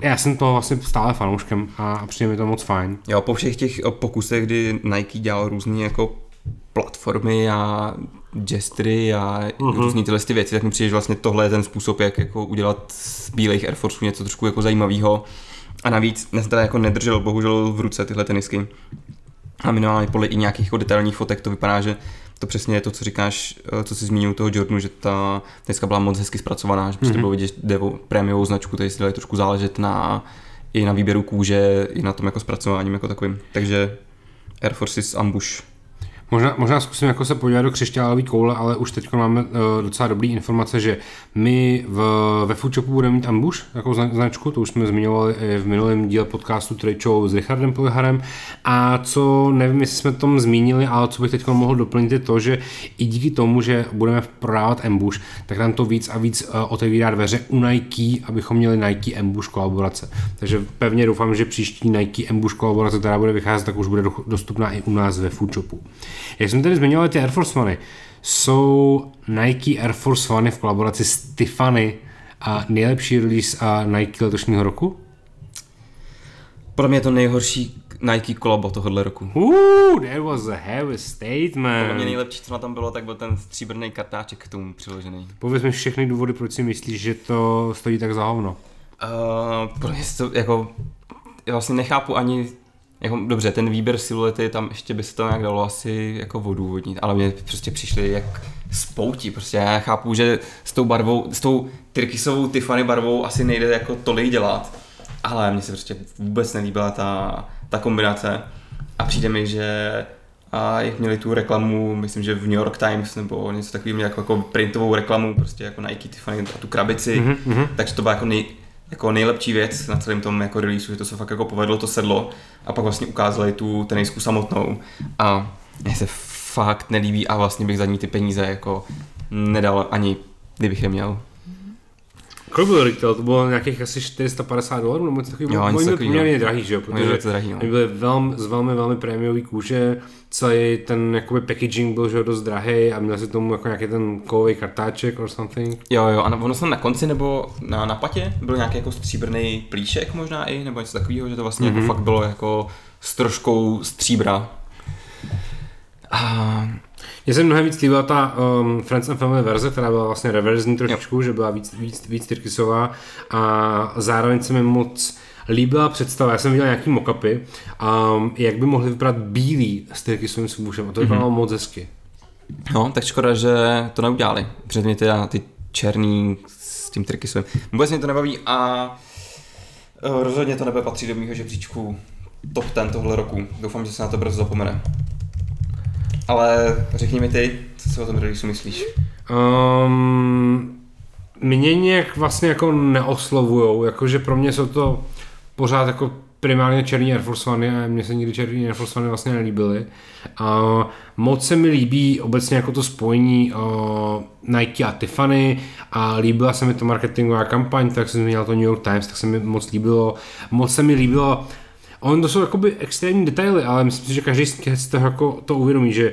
já jsem toho vlastně stále fanouškem a přijde mi to moc fajn. Jo, po všech těch pokusech, kdy Nike dělal různé jako platformy a gestury a uh-huh. různé tyhle ty věci, tak mi přijde, že vlastně tohle je ten způsob, jak jako udělat z bílých Air Forceů něco trošku jako zajímavého. A navíc, teda jako nedržel bohužel v ruce tyhle tenisky. A minimálně podle i nějakých jako detailních fotek to vypadá, že to přesně je to, co říkáš, eh, co jsi zmínil toho Jordanu, že ta dneska byla moc hezky zpracovaná, že prostě mm-hmm. bylo vidět, že jde o prémiovou značku, tady si dali trošku záležet na i na výběru kůže, i na tom jako zpracováním jako takovým. Takže Air Forces Ambush Možná, možná zkusím jako se podívat do křišťálové koule, ale už teď máme uh, docela dobrý informace, že my v, ve Foodshopu budeme mít Ambush jako značku, to už jsme zmiňovali v minulém díle podcastu Show s Richardem Poliharem. A co nevím, jestli jsme tom zmínili, ale co bych teď mohl doplnit, je to, že i díky tomu, že budeme prodávat Ambush, tak nám to víc a víc uh, otevírá dveře u Nike, abychom měli Nike Ambush kolaborace. Takže pevně doufám, že příští Nike Ambush kolaborace, která bude vycházet, tak už bude dostupná i u nás ve Foodshopu. Jak jsem tady zmiňoval ty Air Force One, jsou Nike Air Force One v kolaboraci s Tiffany a nejlepší release a Nike letošního roku? Pro mě je to nejhorší Nike kolabo tohohle roku. Ooh, that was a heavy statement. Pro mě nejlepší, co na tom bylo, tak byl ten stříbrný kartáček k tomu přiložený. Pověz mi všechny důvody, proč si myslíš, že to stojí tak za hovno. Uh, pro mě to jako, já vlastně nechápu ani jako, dobře, ten výběr siluety, tam ještě by se to nějak dalo asi jako odůvodnit, ale mě prostě přišly jak spouti, prostě já chápu, že s tou barvou, s tou tyrkysovou Tiffany barvou asi nejde jako tolik dělat, ale mně se prostě vůbec nelíbila ta, ta kombinace a přijde mi, že a jak měli tu reklamu, myslím, že v New York Times nebo něco takového, jako, jako printovou reklamu, prostě jako Nike Tiffany a tu krabici, mm-hmm. takže to bylo jako nej, jako nejlepší věc na celém tom jako releaseu, že to se fakt jako povedlo, to sedlo a pak vlastně ukázali tu tenisku samotnou a mně se fakt nelíbí a vlastně bych za ní ty peníze jako nedal ani, kdybych je měl. Kolik byl retail? To bylo nějakých asi 450 dolarů, nebo něco takového. Jo, něco Oni takovýho. poměrně drahý, že jo? Protože to drahý, no. oni byli velmi, z velmi, velmi prémiový kůže, celý ten jakoby packaging byl že dost drahý a měl si tomu jako nějaký ten kovový kartáček or something. Jo, jo, a na- ono snad na konci nebo na, na patě byl nějaký jako stříbrný plíšek možná i, nebo něco takového, že to vlastně mm-hmm. jako fakt bylo jako s troškou stříbra. A Mně se mnohem víc líbila ta um, Friends and Family verze, která byla vlastně reverzní trošičku, jo. že byla víc, víc, víc tyrkysová a zároveň se mi moc líbila představa, já jsem viděl nějaký mockupy, um, jak by mohly vypadat bílí s tyrkysovým svůžem a to vypadalo mm-hmm. moc hezky. no, tak škoda, že to neudělali. Před mě teda ty černý s tím trikysem. Vůbec mě to nebaví a eh, rozhodně to nebude patřit do mýho žebříčku top 10 tohle roku. Doufám, že se na to brzo zapomene. Ale řekni mi ty, co si o tom releaseu myslíš? Um, mě nějak vlastně jako neoslovujou, jakože pro mě jsou to pořád jako primárně černý Air Force One a mně se nikdy černý Air Force One vlastně nelíbily. A moc se mi líbí obecně jako to spojení uh, Nike a Tiffany a líbila se mi to marketingová kampaň, tak jsem zmínil to New York Times, tak se mi moc líbilo. Moc se mi líbilo On to jsou jakoby extrémní detaily, ale myslím si, že každý z toho jako to uvědomí, že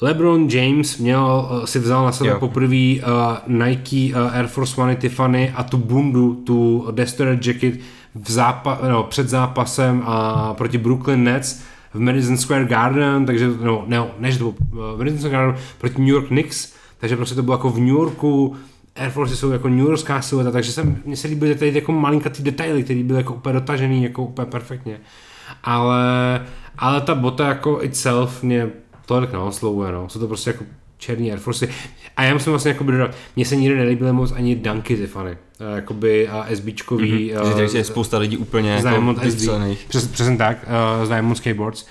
LeBron James měl, eh, si vzal na sebe poprvé uh, Nike uh, Air Force One Tiffany a tu bundu, tu Destroyer Jacket v zápa- no, před zápasem a proti Brooklyn Nets v Madison Square Garden, takže no, ne, než to bylo uh, Madison Square Garden proti New York Knicks, takže prostě to bylo jako v New Yorku, Air Force jsou jako New Yorkská silueta, takže jsem, mně se líbily tady ty jako malinkatý detaily, které byly jako úplně dotažený, jako úplně perfektně. Ale, ale ta bota jako itself mě tolik neoslovuje, no. Jsou to prostě jako černý Air Force. A já musím vlastně jako dodat, mně se nikdy nelíbily moc ani Dunky Tiffany. Eh, Jakoby a SBčkový. Mm-hmm. Že tady je spousta lidí úplně jako SB. Přes, přesně tak, uh, z Diamond Skateboards.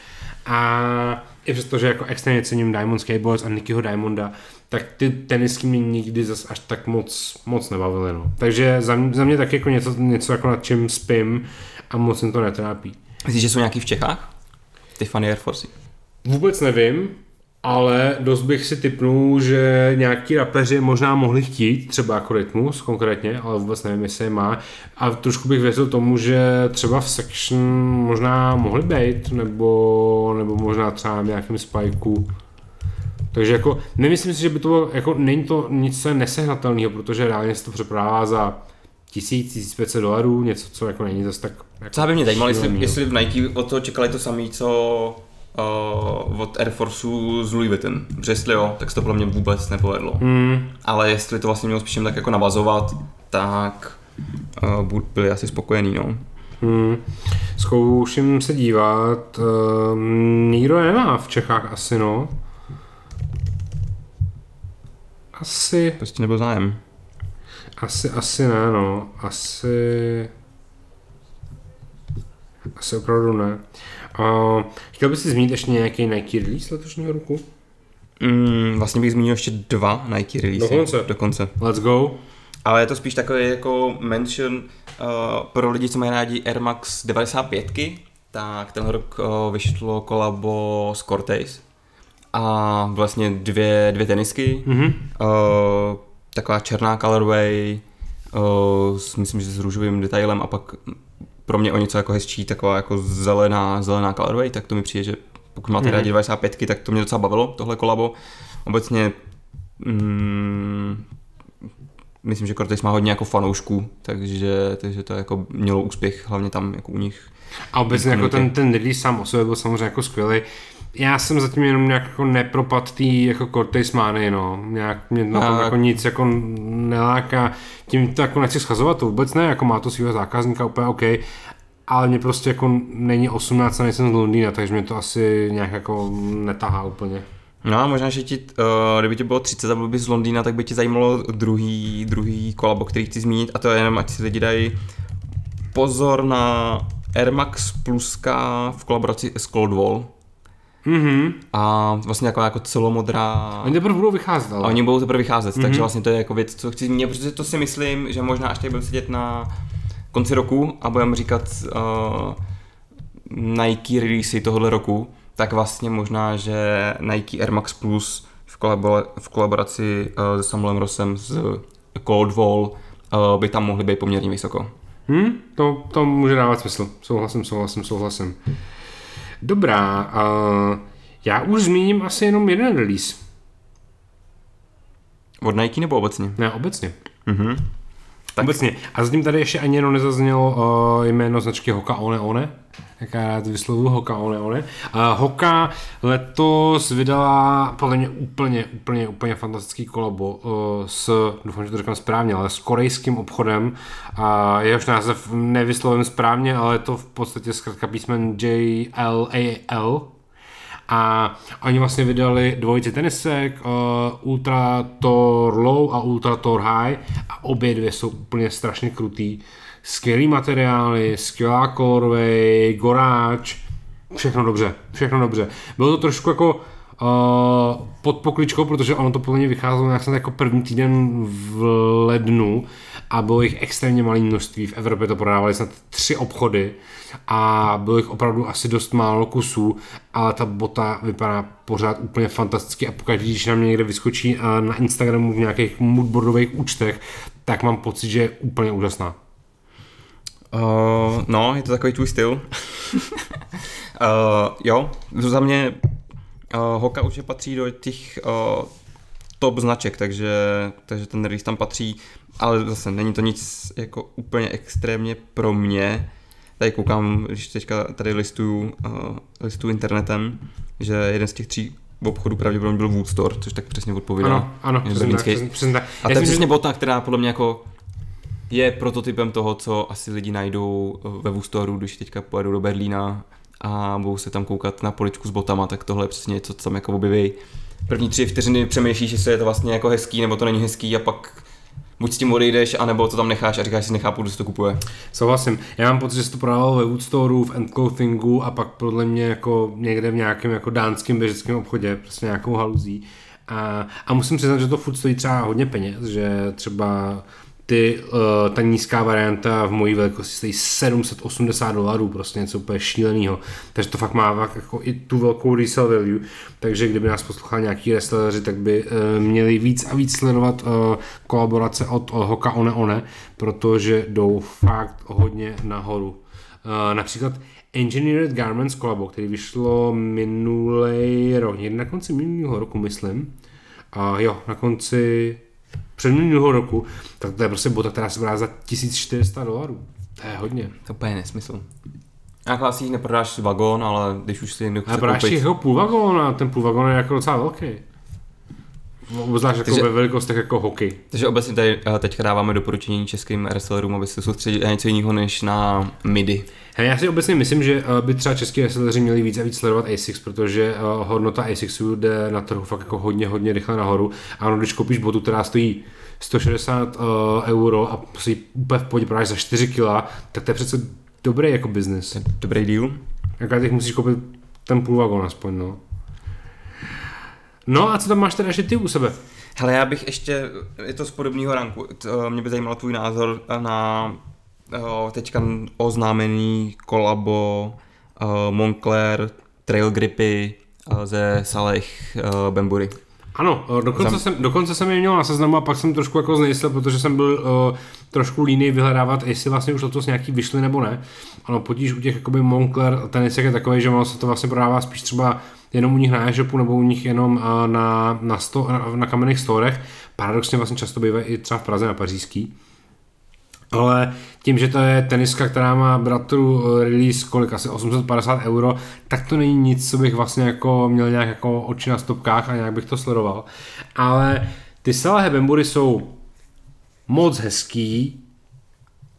A i přesto, že jako extrémně cením Diamond Skateboards a Nickyho Diamonda, tak ty tenisky mě nikdy zas až tak moc, moc nebavily. No. Takže za, mě- za mě taky jako něco, něco jako nad čím spím a moc mě to netrápí. Myslíš, že jsou nějaký v Čechách? Tiffany Air Force. Vůbec nevím, ale dost bych si typnul, že nějaký rapeři možná mohli chtít, třeba jako Rytmus konkrétně, ale vůbec nevím, jestli je má. A trošku bych věřil tomu, že třeba v Section možná mohli být, nebo, nebo možná třeba v nějakém spajku. Takže jako nemyslím si, že by to bylo, jako není to nic nesehnatelného, protože reálně se to přeprodává za 1000, 1500 dolarů, něco, co jako není zase tak jako Co by mě zajímalo, jestli, no. jestli v Nike od toho čekali to samé, co uh, od Air Forceu z Louis Vuitton. Protože jestli jo, tak se to podle mě vůbec nepovedlo. Hmm, Ale jestli to vlastně mělo spíš tak jako navazovat, tak uh, byli asi spokojení, no. Hmm. Zkouším se dívat. Uh, nikdo nemá v Čechách asi, no. Asi, Prostě nebyl zájem. asi, asi ne, no. Asi... Asi opravdu ne. Uh, chtěl bys si zmínit ještě nějaký Nike release letošního roku? Mm, vlastně bych zmínil ještě dva Nike release. Dokonce. Dokonce. Let's go. Ale je to spíš takový jako mention uh, pro lidi, co mají rádi Air Max 95, tak tenhle rok uh, vyšlo kolabo s Cortez a vlastně dvě, dvě tenisky, Mhm. uh, taková černá colorway, uh, s, myslím, že s růžovým detailem a pak pro mě o něco jako hezčí, taková jako zelená, zelená colorway, tak to mi přijde, že pokud máte Mhm. rádi 95, tak to mě docela bavilo, tohle kolabo. Obecně mm, myslím, že Cortez má hodně jako fanoušků, takže, takže to jako mělo úspěch, hlavně tam jako u nich. A obecně jako ten, ten release sám o sobě byl samozřejmě jako skvělý. Já jsem zatím jenom nějak jako nepropad tý jako Cortez mány, no. Nějak mě na tom A- jako nic jako neláká. Tím to jako nechci schazovat, to vůbec ne, jako má to svého zákazníka úplně OK. Ale mě prostě jako není 18 a nejsem z Londýna, takže mě to asi nějak jako netahá úplně. No a možná, že ti, uh, kdyby ti bylo 30 a byl bys z Londýna, tak by tě zajímalo druhý, druhý kolabo, který chci zmínit a to je jenom, ať si lidi dají pozor na Air Max Pluska v kolaboraci s Coldwall Mhm. a vlastně taková jako celomodrá... Oni teprve budou vycházet, A ale. oni budou teprve vycházet, mm-hmm. Mhm. takže vlastně to je jako věc, co chci zmínit, protože to si myslím, že možná až tady budu sedět na konci roku a budeme říkat uh, Nike releasy tohohle roku, tak vlastně možná, že Nike Air Max Plus v, kolabo- v kolaboraci uh, se Samuelem Rossem z Cold Wall uh, by tam mohly být poměrně vysoko. Hmm, to, to může dávat smysl. Souhlasím, souhlasím, souhlasím. Dobrá, uh, já už zmíním asi jenom jeden release. Od Nike nebo obecně? Ne, obecně. Mhm. Tak. Obecně. A zatím tady ještě ani jenom nezaznělo uh, jméno značky Hoka One One. Jak já rád vyslovuju Hoka One One. Uh, Hoka letos vydala podle mě úplně, úplně, úplně fantastický kolabo uh, s, doufám, že to říkám správně, ale s korejským obchodem. Uh, jehož název nevyslovím správně, ale je to v podstatě zkrátka písmen JLAL, a oni vlastně vydali dvojici tenisek, uh, Ultra Tour Low a Ultra Tour High a obě dvě jsou úplně strašně krutý. Skvělý materiály, skvělá colorway, goráč, všechno dobře, všechno dobře. Bylo to trošku jako uh, pod pokličkou, protože ono to podle mě vycházelo nějak jako první týden v lednu a bylo jich extrémně malé množství. V Evropě to prodávali snad tři obchody a bylo jich opravdu asi dost málo kusů, ale ta bota vypadá pořád úplně fantasticky a pokud když na mě někde vyskočí na Instagramu v nějakých moodboardových účtech, tak mám pocit, že je úplně úžasná. Uh, no, je to takový tvůj styl. uh, jo, za mě uh, Hoka už je patří do těch uh, top značek, takže, takže ten release tam patří, ale zase není to nic jako úplně extrémně pro mě. Tady koukám, když teďka tady listuju, uh, listuju internetem, že jeden z těch tří obchodu pravděpodobně byl Woodstore, což tak přesně odpovídá. Ano, ano, přesně tak, přesně, přesně tak. A to je přesně bota, která podle mě jako je prototypem toho, co asi lidi najdou ve Woodstore, když teďka pojedou do Berlína a budou se tam koukat na poličku s botama, tak tohle je přesně něco, co tam jako objeví. První tři vteřiny přemýšlíš, jestli je to vlastně jako hezký, nebo to není hezký a pak buď s tím odejdeš, anebo to tam necháš a říkáš si, nechápu, kdo si to kupuje. Souhlasím. Já mám pocit, že se to prodávalo ve Woodstore, v End Clothingu a pak podle mě jako někde v nějakém jako dánském běžeckém obchodě, prostě nějakou haluzí. A, a musím přiznat, že to furt stojí třeba hodně peněz, že třeba ty, uh, ta nízká varianta v mojí velikosti stojí 780 dolarů, prostě něco úplně šíleného. Takže to fakt má jako i tu velkou resale value. Takže kdyby nás poslouchali nějaký reselleři, tak by uh, měli víc a víc sledovat uh, kolaborace od uh, Hoka One One, protože jdou fakt hodně nahoru. Uh, například Engineered Garments kolabo, který vyšlo minulý rok, někdy na konci minulého roku, myslím. Uh, jo, na konci před minulého roku, tak to je prostě bota, která se prodá za 1400 dolarů. To je hodně. To úplně nesmysl. Jako asi neprodáš vagón, ale když už si někdo chce prodáš koupit... jeho půl vagón a ten půl vagón je jako docela velký. Obzvlášť jako ve velikostech jako hokej. Takže obecně tady eh, teďka dáváme doporučení českým resellerům, aby se soustředili na něco jiného než na MIDI. Hele, já si obecně myslím, že eh, by třeba český reselleři měli víc a víc sledovat ASICS, protože eh, hodnota ASICSu jde na trhu fakt jako hodně, hodně rychle nahoru. A ono, když koupíš botu, která stojí 160 uh, euro a si úplně v prodáš za 4 kg, tak to je přece dobrý jako business. Dobrý deal. Jaká teď musíš koupit ten půl vagon aspoň, no. No a co tam máš teda ještě ty u sebe? Hele, já bych ještě, je to z podobného ranku, to, mě by zajímal tvůj názor na o, teďka oznámený kolabo uh, Moncler Trail Gripy ze Saleh uh, Bembury. Ano, dokonce, Zam... jsem, dokonce jsem je měl na seznamu a pak jsem trošku jako znejistil, protože jsem byl uh, trošku líný vyhledávat, jestli vlastně už letos nějaký vyšly nebo ne. Ano, potíž u těch jakoby Moncler tenisek je takový, že ono se to vlastně prodává spíš třeba jenom u nich na e-shopu nebo u nich jenom na, na, sto, na, na kamenných storech. Paradoxně vlastně často bývají i třeba v Praze na pařížský. Ale tím, že to je teniska, která má bratru eh, release kolik, asi 850 euro, tak to není nic, co bych vlastně jako měl nějak jako oči na stopkách a nějak bych to sledoval. Ale ty Salahe Bembury jsou moc hezký,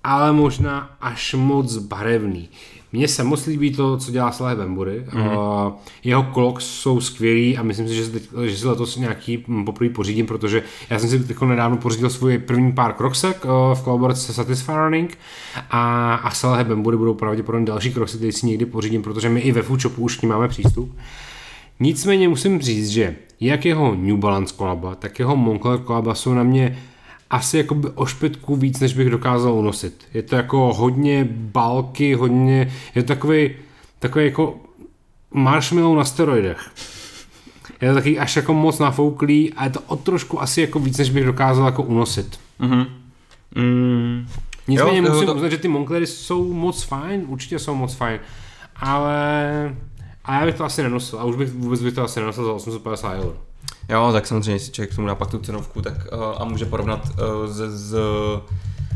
ale možná až moc barevný. Mně se moc líbí to, co dělá Slahe Bembury. Mm-hmm. Jeho kloks jsou skvělý a myslím si, že, teď, že si letos nějaký poprvé pořídím, protože já jsem si teď nedávno pořídil svůj první pár kroksek uh, v kolaboraci se Satisfy Running a, a Slahe Bembury budou pravděpodobně další kroksy, které si někdy pořídím, protože my i ve Foodshopu už k ní máme přístup. Nicméně musím říct, že jak jeho New Balance kolaba, tak jeho Moncler kolaba jsou na mě asi jakoby o špetku víc, než bych dokázal unosit. Je to jako hodně balky, hodně, je to takový, takový jako marshmallow na steroidech. Je to taky až jako moc nafouklý a je to o trošku asi jako víc, než bych dokázal jako unosit. Mm-hmm. Mm, Nicméně Jo, musím to- uznat, že ty Monclery jsou moc fajn, určitě jsou moc fajn, ale a já bych to asi nenosil a už bych vůbec bych to asi nenosil za 850 eur. Jo, tak samozřejmě, jestli člověk k tomu dá pak tu cenovku tak, uh, a může porovnat uh, s, s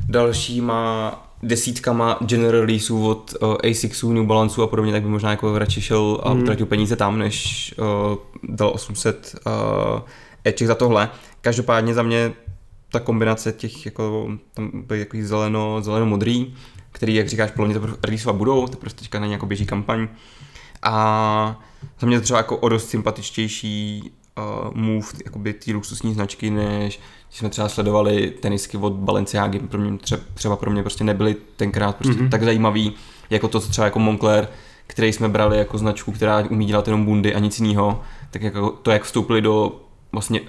dalšíma desítkama general releaseů od uh, Asicsu, New Balanceu a podobně, tak by možná jako radši šel a utratil peníze tam, než uh, dal 800 uh, Eček za tohle. Každopádně za mě ta kombinace těch, jako, tam byly takový zeleno, zeleno-modrý, který, jak říkáš, podle mě to releaseovat budou, to prostě teďka není jako běží kampaň. A za mě to třeba jako o dost sympatičtější uh, move jakoby té luxusní značky, než když jsme třeba sledovali tenisky od Balenciágy, pro mě třeba, třeba pro mě prostě nebyly tenkrát prostě mm-hmm. tak zajímavý, jako to třeba jako Moncler, který jsme brali jako značku, která umí dělat jenom bundy a nic jiného, tak jako to, jak vstoupili do vlastně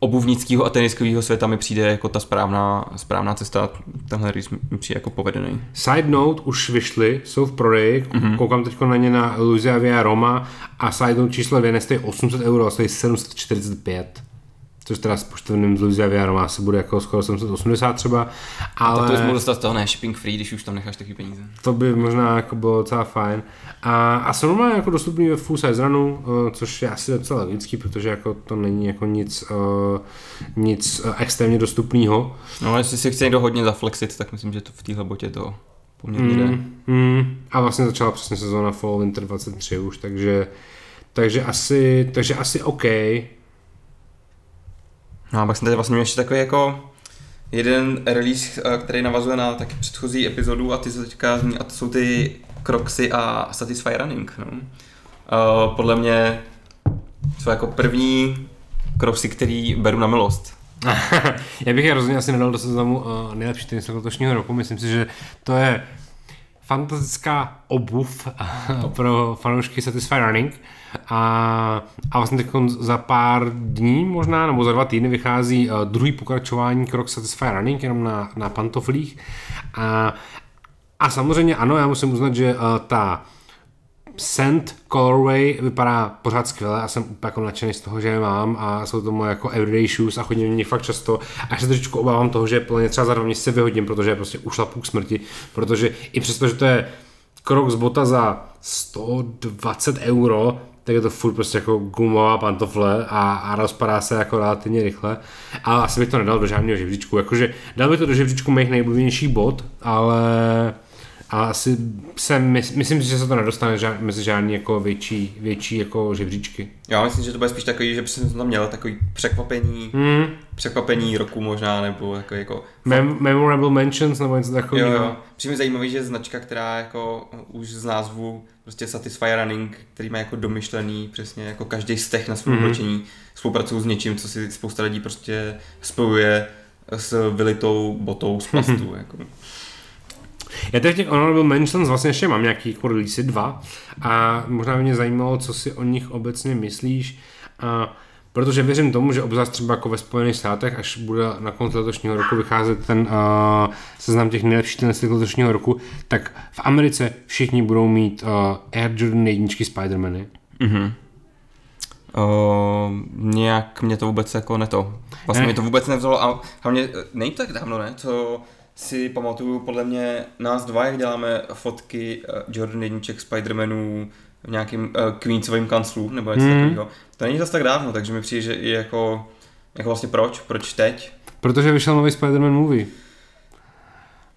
obuvnického a teniskového světa mi přijde jako ta správná, správná cesta. Tenhle release mi přijde jako povedený. Side note už vyšly, jsou v prodeji, mm-hmm. koukám teď na ně na Luzia Via Roma a side note číslo 2 nestojí 800 euro, stojí 745. Což teda s poštovným z Via Roma se bude jako skoro 780 třeba, ale... Tak to bys mohl dostat z toho ne shipping free, když už tam necháš taky peníze. To by možná jako bylo docela fajn. A, a jsou normálně jako dostupný ve full size runu, uh, což je asi docela logický, protože jako to není jako nic, uh, nic uh, extrémně dostupného. No, jestli si chce někdo hodně zaflexit, tak myslím, že to v téhle botě to poměrně jde. Mm, mm, a vlastně začala přesně sezóna Fall Winter 23 už, takže, takže asi, takže asi OK. No a pak jsem tady vlastně měl ještě takový jako jeden release, eh, který navazuje na taky předchozí epizodu a ty teďka zní, a to jsou ty Crocsy a Satisfy Running. No. Uh, podle mě jsou jako první Crocsy, který beru na milost. Já bych je rozhodně asi nedal do seznamu uh, nejlepší tenis letošního roku. Myslím si, že to je fantastická obuv pro fanoušky Satisfy Running. A, a vlastně teď za pár dní možná, nebo za dva týdny vychází uh, druhý pokračování krok Satisfy Running, jenom na, na pantoflích. A, a samozřejmě ano, já musím uznat, že uh, ta Scent Colorway vypadá pořád skvěle. A jsem úplně jako nadšený z toho, že je mám a jsou to moje jako everyday shoes a chodím v nich fakt často. A se trošičku obávám toho, že plně třeba za dva měsíce vyhodím, protože je prostě ušlapu k smrti, protože i přesto, že to je krok z bota za 120 euro, tak je to furt prostě jako gumová pantofle a, a rozpadá se jako relativně rychle. Ale asi bych to nedal do žádného žebříčku. Jakože dal bych to do žebříčku mých nejoblíbenějších bot, ale a asi se, mys, myslím si, že se to nedostane žád, mezi žádný jako větší, větší jako žebříčky. Já myslím, že to bude spíš takový, že jsem tam měl takový překvapení, Mm. překvapení roku možná, nebo jako, jako Mem- memorable mentions nebo něco Jo, takového. jo. Přijde mi zajímavý, že značka, která jako už z názvu prostě Satisfy Running, který má jako domyšlený přesně jako každý stech na svém Mhm. oblečení, spolupracují s něčím, co si spousta lidí prostě spojuje s vylitou botou z plastu. jako. Já teď těch honorable mentions vlastně ještě mám nějaký jako release dva a možná by mě zajímalo, co si o nich obecně myslíš. A protože věřím tomu, že obzvlášť třeba jako ve Spojených státech, až bude na konci letošního roku vycházet ten uh, seznam těch nejlepších tenistek letošního roku, tak v Americe všichni budou mít uh, Air Jordan jedničky Spidermany. Mhm. Uh, nějak mě to vůbec jako neto. Vlastně Ne. mě to vůbec nevzalo a hlavně není to tak dávno, ne? Co si pamatuju podle mě nás dva, jak děláme fotky Jordan jedniček Spidermanů v nějakým uh, Queensovým kanclu nebo něco mm. takového. To není zase tak dávno, takže mi přijde, že i jako, jako vlastně proč? Proč teď? Protože vyšel nový Spider-Man movie.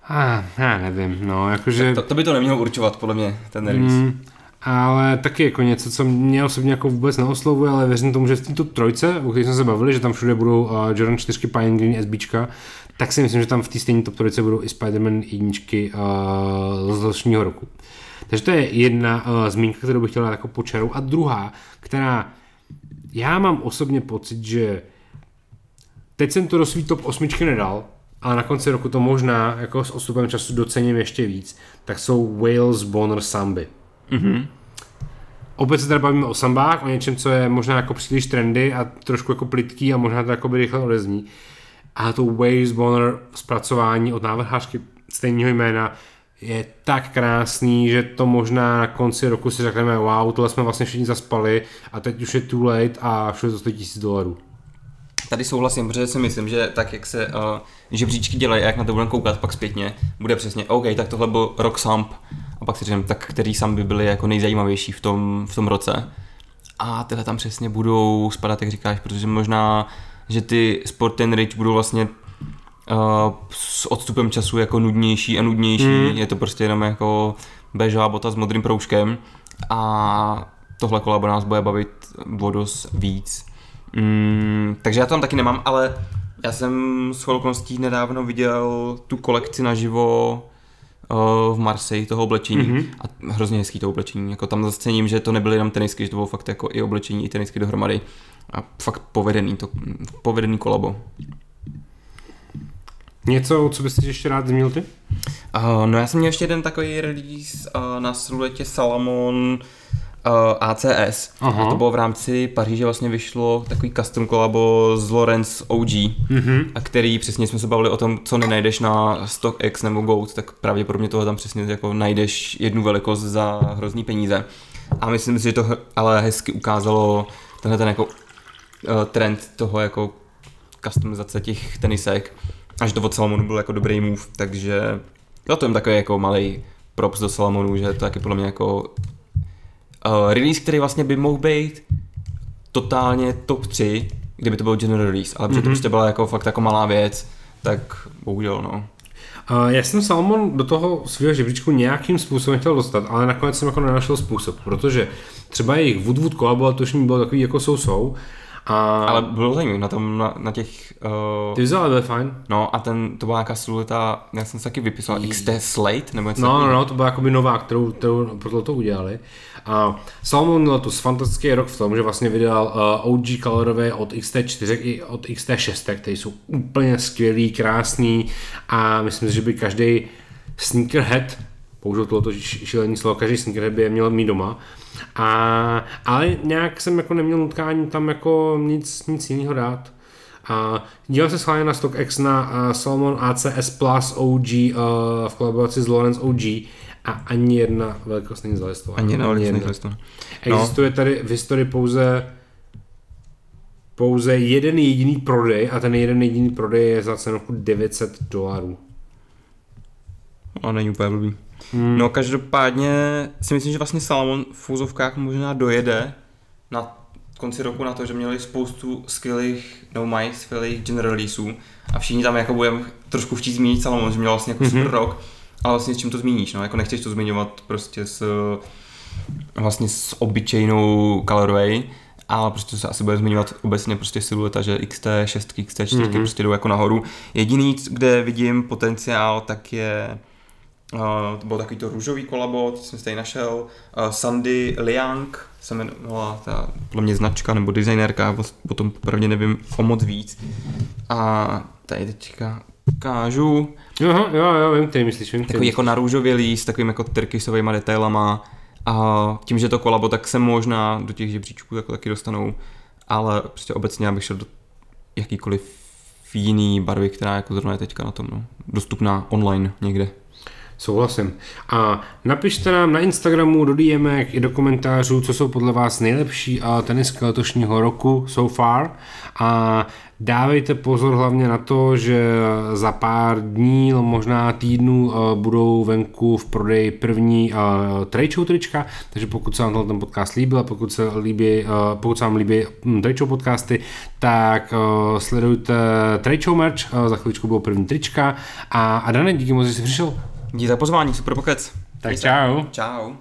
Ah, já nevím, no, jakože... To, to by to nemělo určovat, podle mě, ten release. Mm. Ale taky jako něco, co mě osobně jako vůbec neoslovuje, ale věřím tomu, že v této trojce, o kterých jsme se bavili, že tam všude budou uh, Jordan 4 Pine Green SBčka, tak si myslím, že tam v té stejné top trojce budou i Spider-Man jedničky uh, z letošního roku. Takže to je jedna uh, zmínka, kterou bych chtěl dát jako počaru. A druhá, která já mám osobně pocit, že teď jsem to do svý top osmičky nedal, ale na konci roku to možná jako s odstupem času docením ještě víc, tak jsou Wales Bonner Samby. Mm-hmm. Opět se teda bavíme o sambách, o něčem, co je možná jako příliš trendy a trošku jako plitký a možná to jako by rychle odezní. A to Wales Bonner zpracování od návrhářky stejného jména je tak krásný, že to možná na konci roku si řekneme, wow, tohle jsme vlastně všichni zaspali a teď už je too late a všude to stojí tisíc dolarů. Tady souhlasím, protože si myslím, že tak, jak se uh, žebříčky dělají, jak na to budeme koukat pak zpětně, bude přesně, OK, tak tohle byl rock samp, a pak si řekneme, tak který sam by byly jako nejzajímavější v tom, v tom roce. A tyhle tam přesně budou spadat, jak říkáš, protože možná, že ty Sport Rich budou vlastně uh, s odstupem času jako nudnější a nudnější, mm. je to prostě jenom jako bežová bota s modrým proužkem a tohle kolabo nás bude bavit o dost víc. Mm, takže já to tam taky nemám, ale já jsem s okolností nedávno viděl tu kolekci naživo uh, v Marseille toho oblečení mm-hmm. a hrozně hezký to oblečení. Jako tam zase cením, že to nebyly jenom tenisky, že to bylo fakt jako i oblečení, i tenisky dohromady. A fakt povedený, to povedený kolabo. Něco, co byste ještě rád zmínil ty? Uh, no já jsem měl ještě jeden takový release uh, na siluetě Salomon uh, ACS. Aha. A to bylo v rámci Paříže vlastně vyšlo takový custom kolabo z Lorenz OG, mm-hmm. a který přesně jsme se bavili o tom, co nenajdeš na StockX nebo Goat, tak pravděpodobně toho tam přesně jako najdeš jednu velikost za hrozný peníze. A myslím si, že to ale hezky ukázalo tenhle ten jako uh, trend toho jako customizace těch tenisek, až to od Salomonu byl jako dobrý move, takže no to je takový jako malý props do Salomonu, že to taky podle mě jako uh, release, který vlastně by mohl být totálně top 3, kdyby to byl general release, ale protože mm-hmm. to mhm. prostě byla jako fakt jako malá věc, tak bohužel no. Uh, já jsem Salomon do toho svého žebříčku nějakým způsobem chtěl dostat, ale nakonec jsem jako nenašel způsob, protože třeba jejich Woodwood kolabo tuším bylo takový jako jsou a... Ale bylo zajímavé na tom, na, na těch... Uh... Ty vizuály byly fajn. No a ten, to byla nějaká silueta, já jsem se taky vypisoval, XT Slate, nebo něco No, no, no, to byla jakoby nová, kterou, kterou proto to udělali. A Salomon měl tu fantastický rok v tom, že vlastně vydal uh, OG colorové od XT4 i od XT6, které jsou úplně skvělý, krásný a myslím si, že by každý sneakerhead použil tohoto šílený slovo, každý sneakerhead by je měl mít doma. A, ale nějak jsem jako neměl nutkání tam jako nic, nic jiného dát. A díval se schválně na StockX na uh, Salomon ACS Plus OG uh, v kolaboraci s Lawrence OG a ani jedna velikost není zalistovaná. Ani jedna velikost není zalistovaná. No. Existuje tady v historii pouze pouze jeden jediný prodej a ten jeden jediný prodej je za cenovku 900 dolarů. A není úplně blbý. Hmm. No každopádně si myslím, že vlastně Salomon v fúzovkách možná dojede na konci roku na to, že měli spoustu skvělých, nebo mají skvělých general releaseů a všichni tam jako budeme trošku chtít zmínit Salomon, že měl vlastně jako super mm-hmm. rok, ale vlastně s čím to zmíníš, no, jako nechceš to zmiňovat prostě s vlastně s obyčejnou colorway, ale prostě se asi bude zmiňovat obecně prostě silueta, že XT6, XT4 mm-hmm. prostě jdou jako nahoru. Jediný, kde vidím potenciál, tak je Uh, to bylo takový to růžový kolabo, to jsem tady našel. Uh, Sandy Liang se jmenovala ta podle mě značka nebo designérka, o tom popravdě nevím o moc víc. A tady teďka ukážu. Jo, jo, jo, vím, ty myslíš, vím, Takový jako na růžový líst, takovým jako tyrkysovými detailama. A tím, že to kolabo, tak se možná do těch žebříčků jako taky dostanou. Ale prostě obecně já bych šel do jakýkoliv jiný barvy, která jako zrovna je teďka na tom, no. Dostupná online někde. Souhlasím. A napište nám na Instagramu, do DMek i do komentářů, co jsou podle vás nejlepší tenisky letošního roku so far. A dávejte pozor hlavně na to, že za pár dní, možná týdnů eh, budou venku v prodeji první uh, trade trička, takže pokud se vám ten podcast líbil a pokud se, líbí, uh, pokud se vám líbí hm, trade podcasty, tak sledujte trade merch, za chvíličku budou první trička a, a Dane, díky moc, že jsi přišel. Díky za pozvání, super pokec. Tak čau. Čau.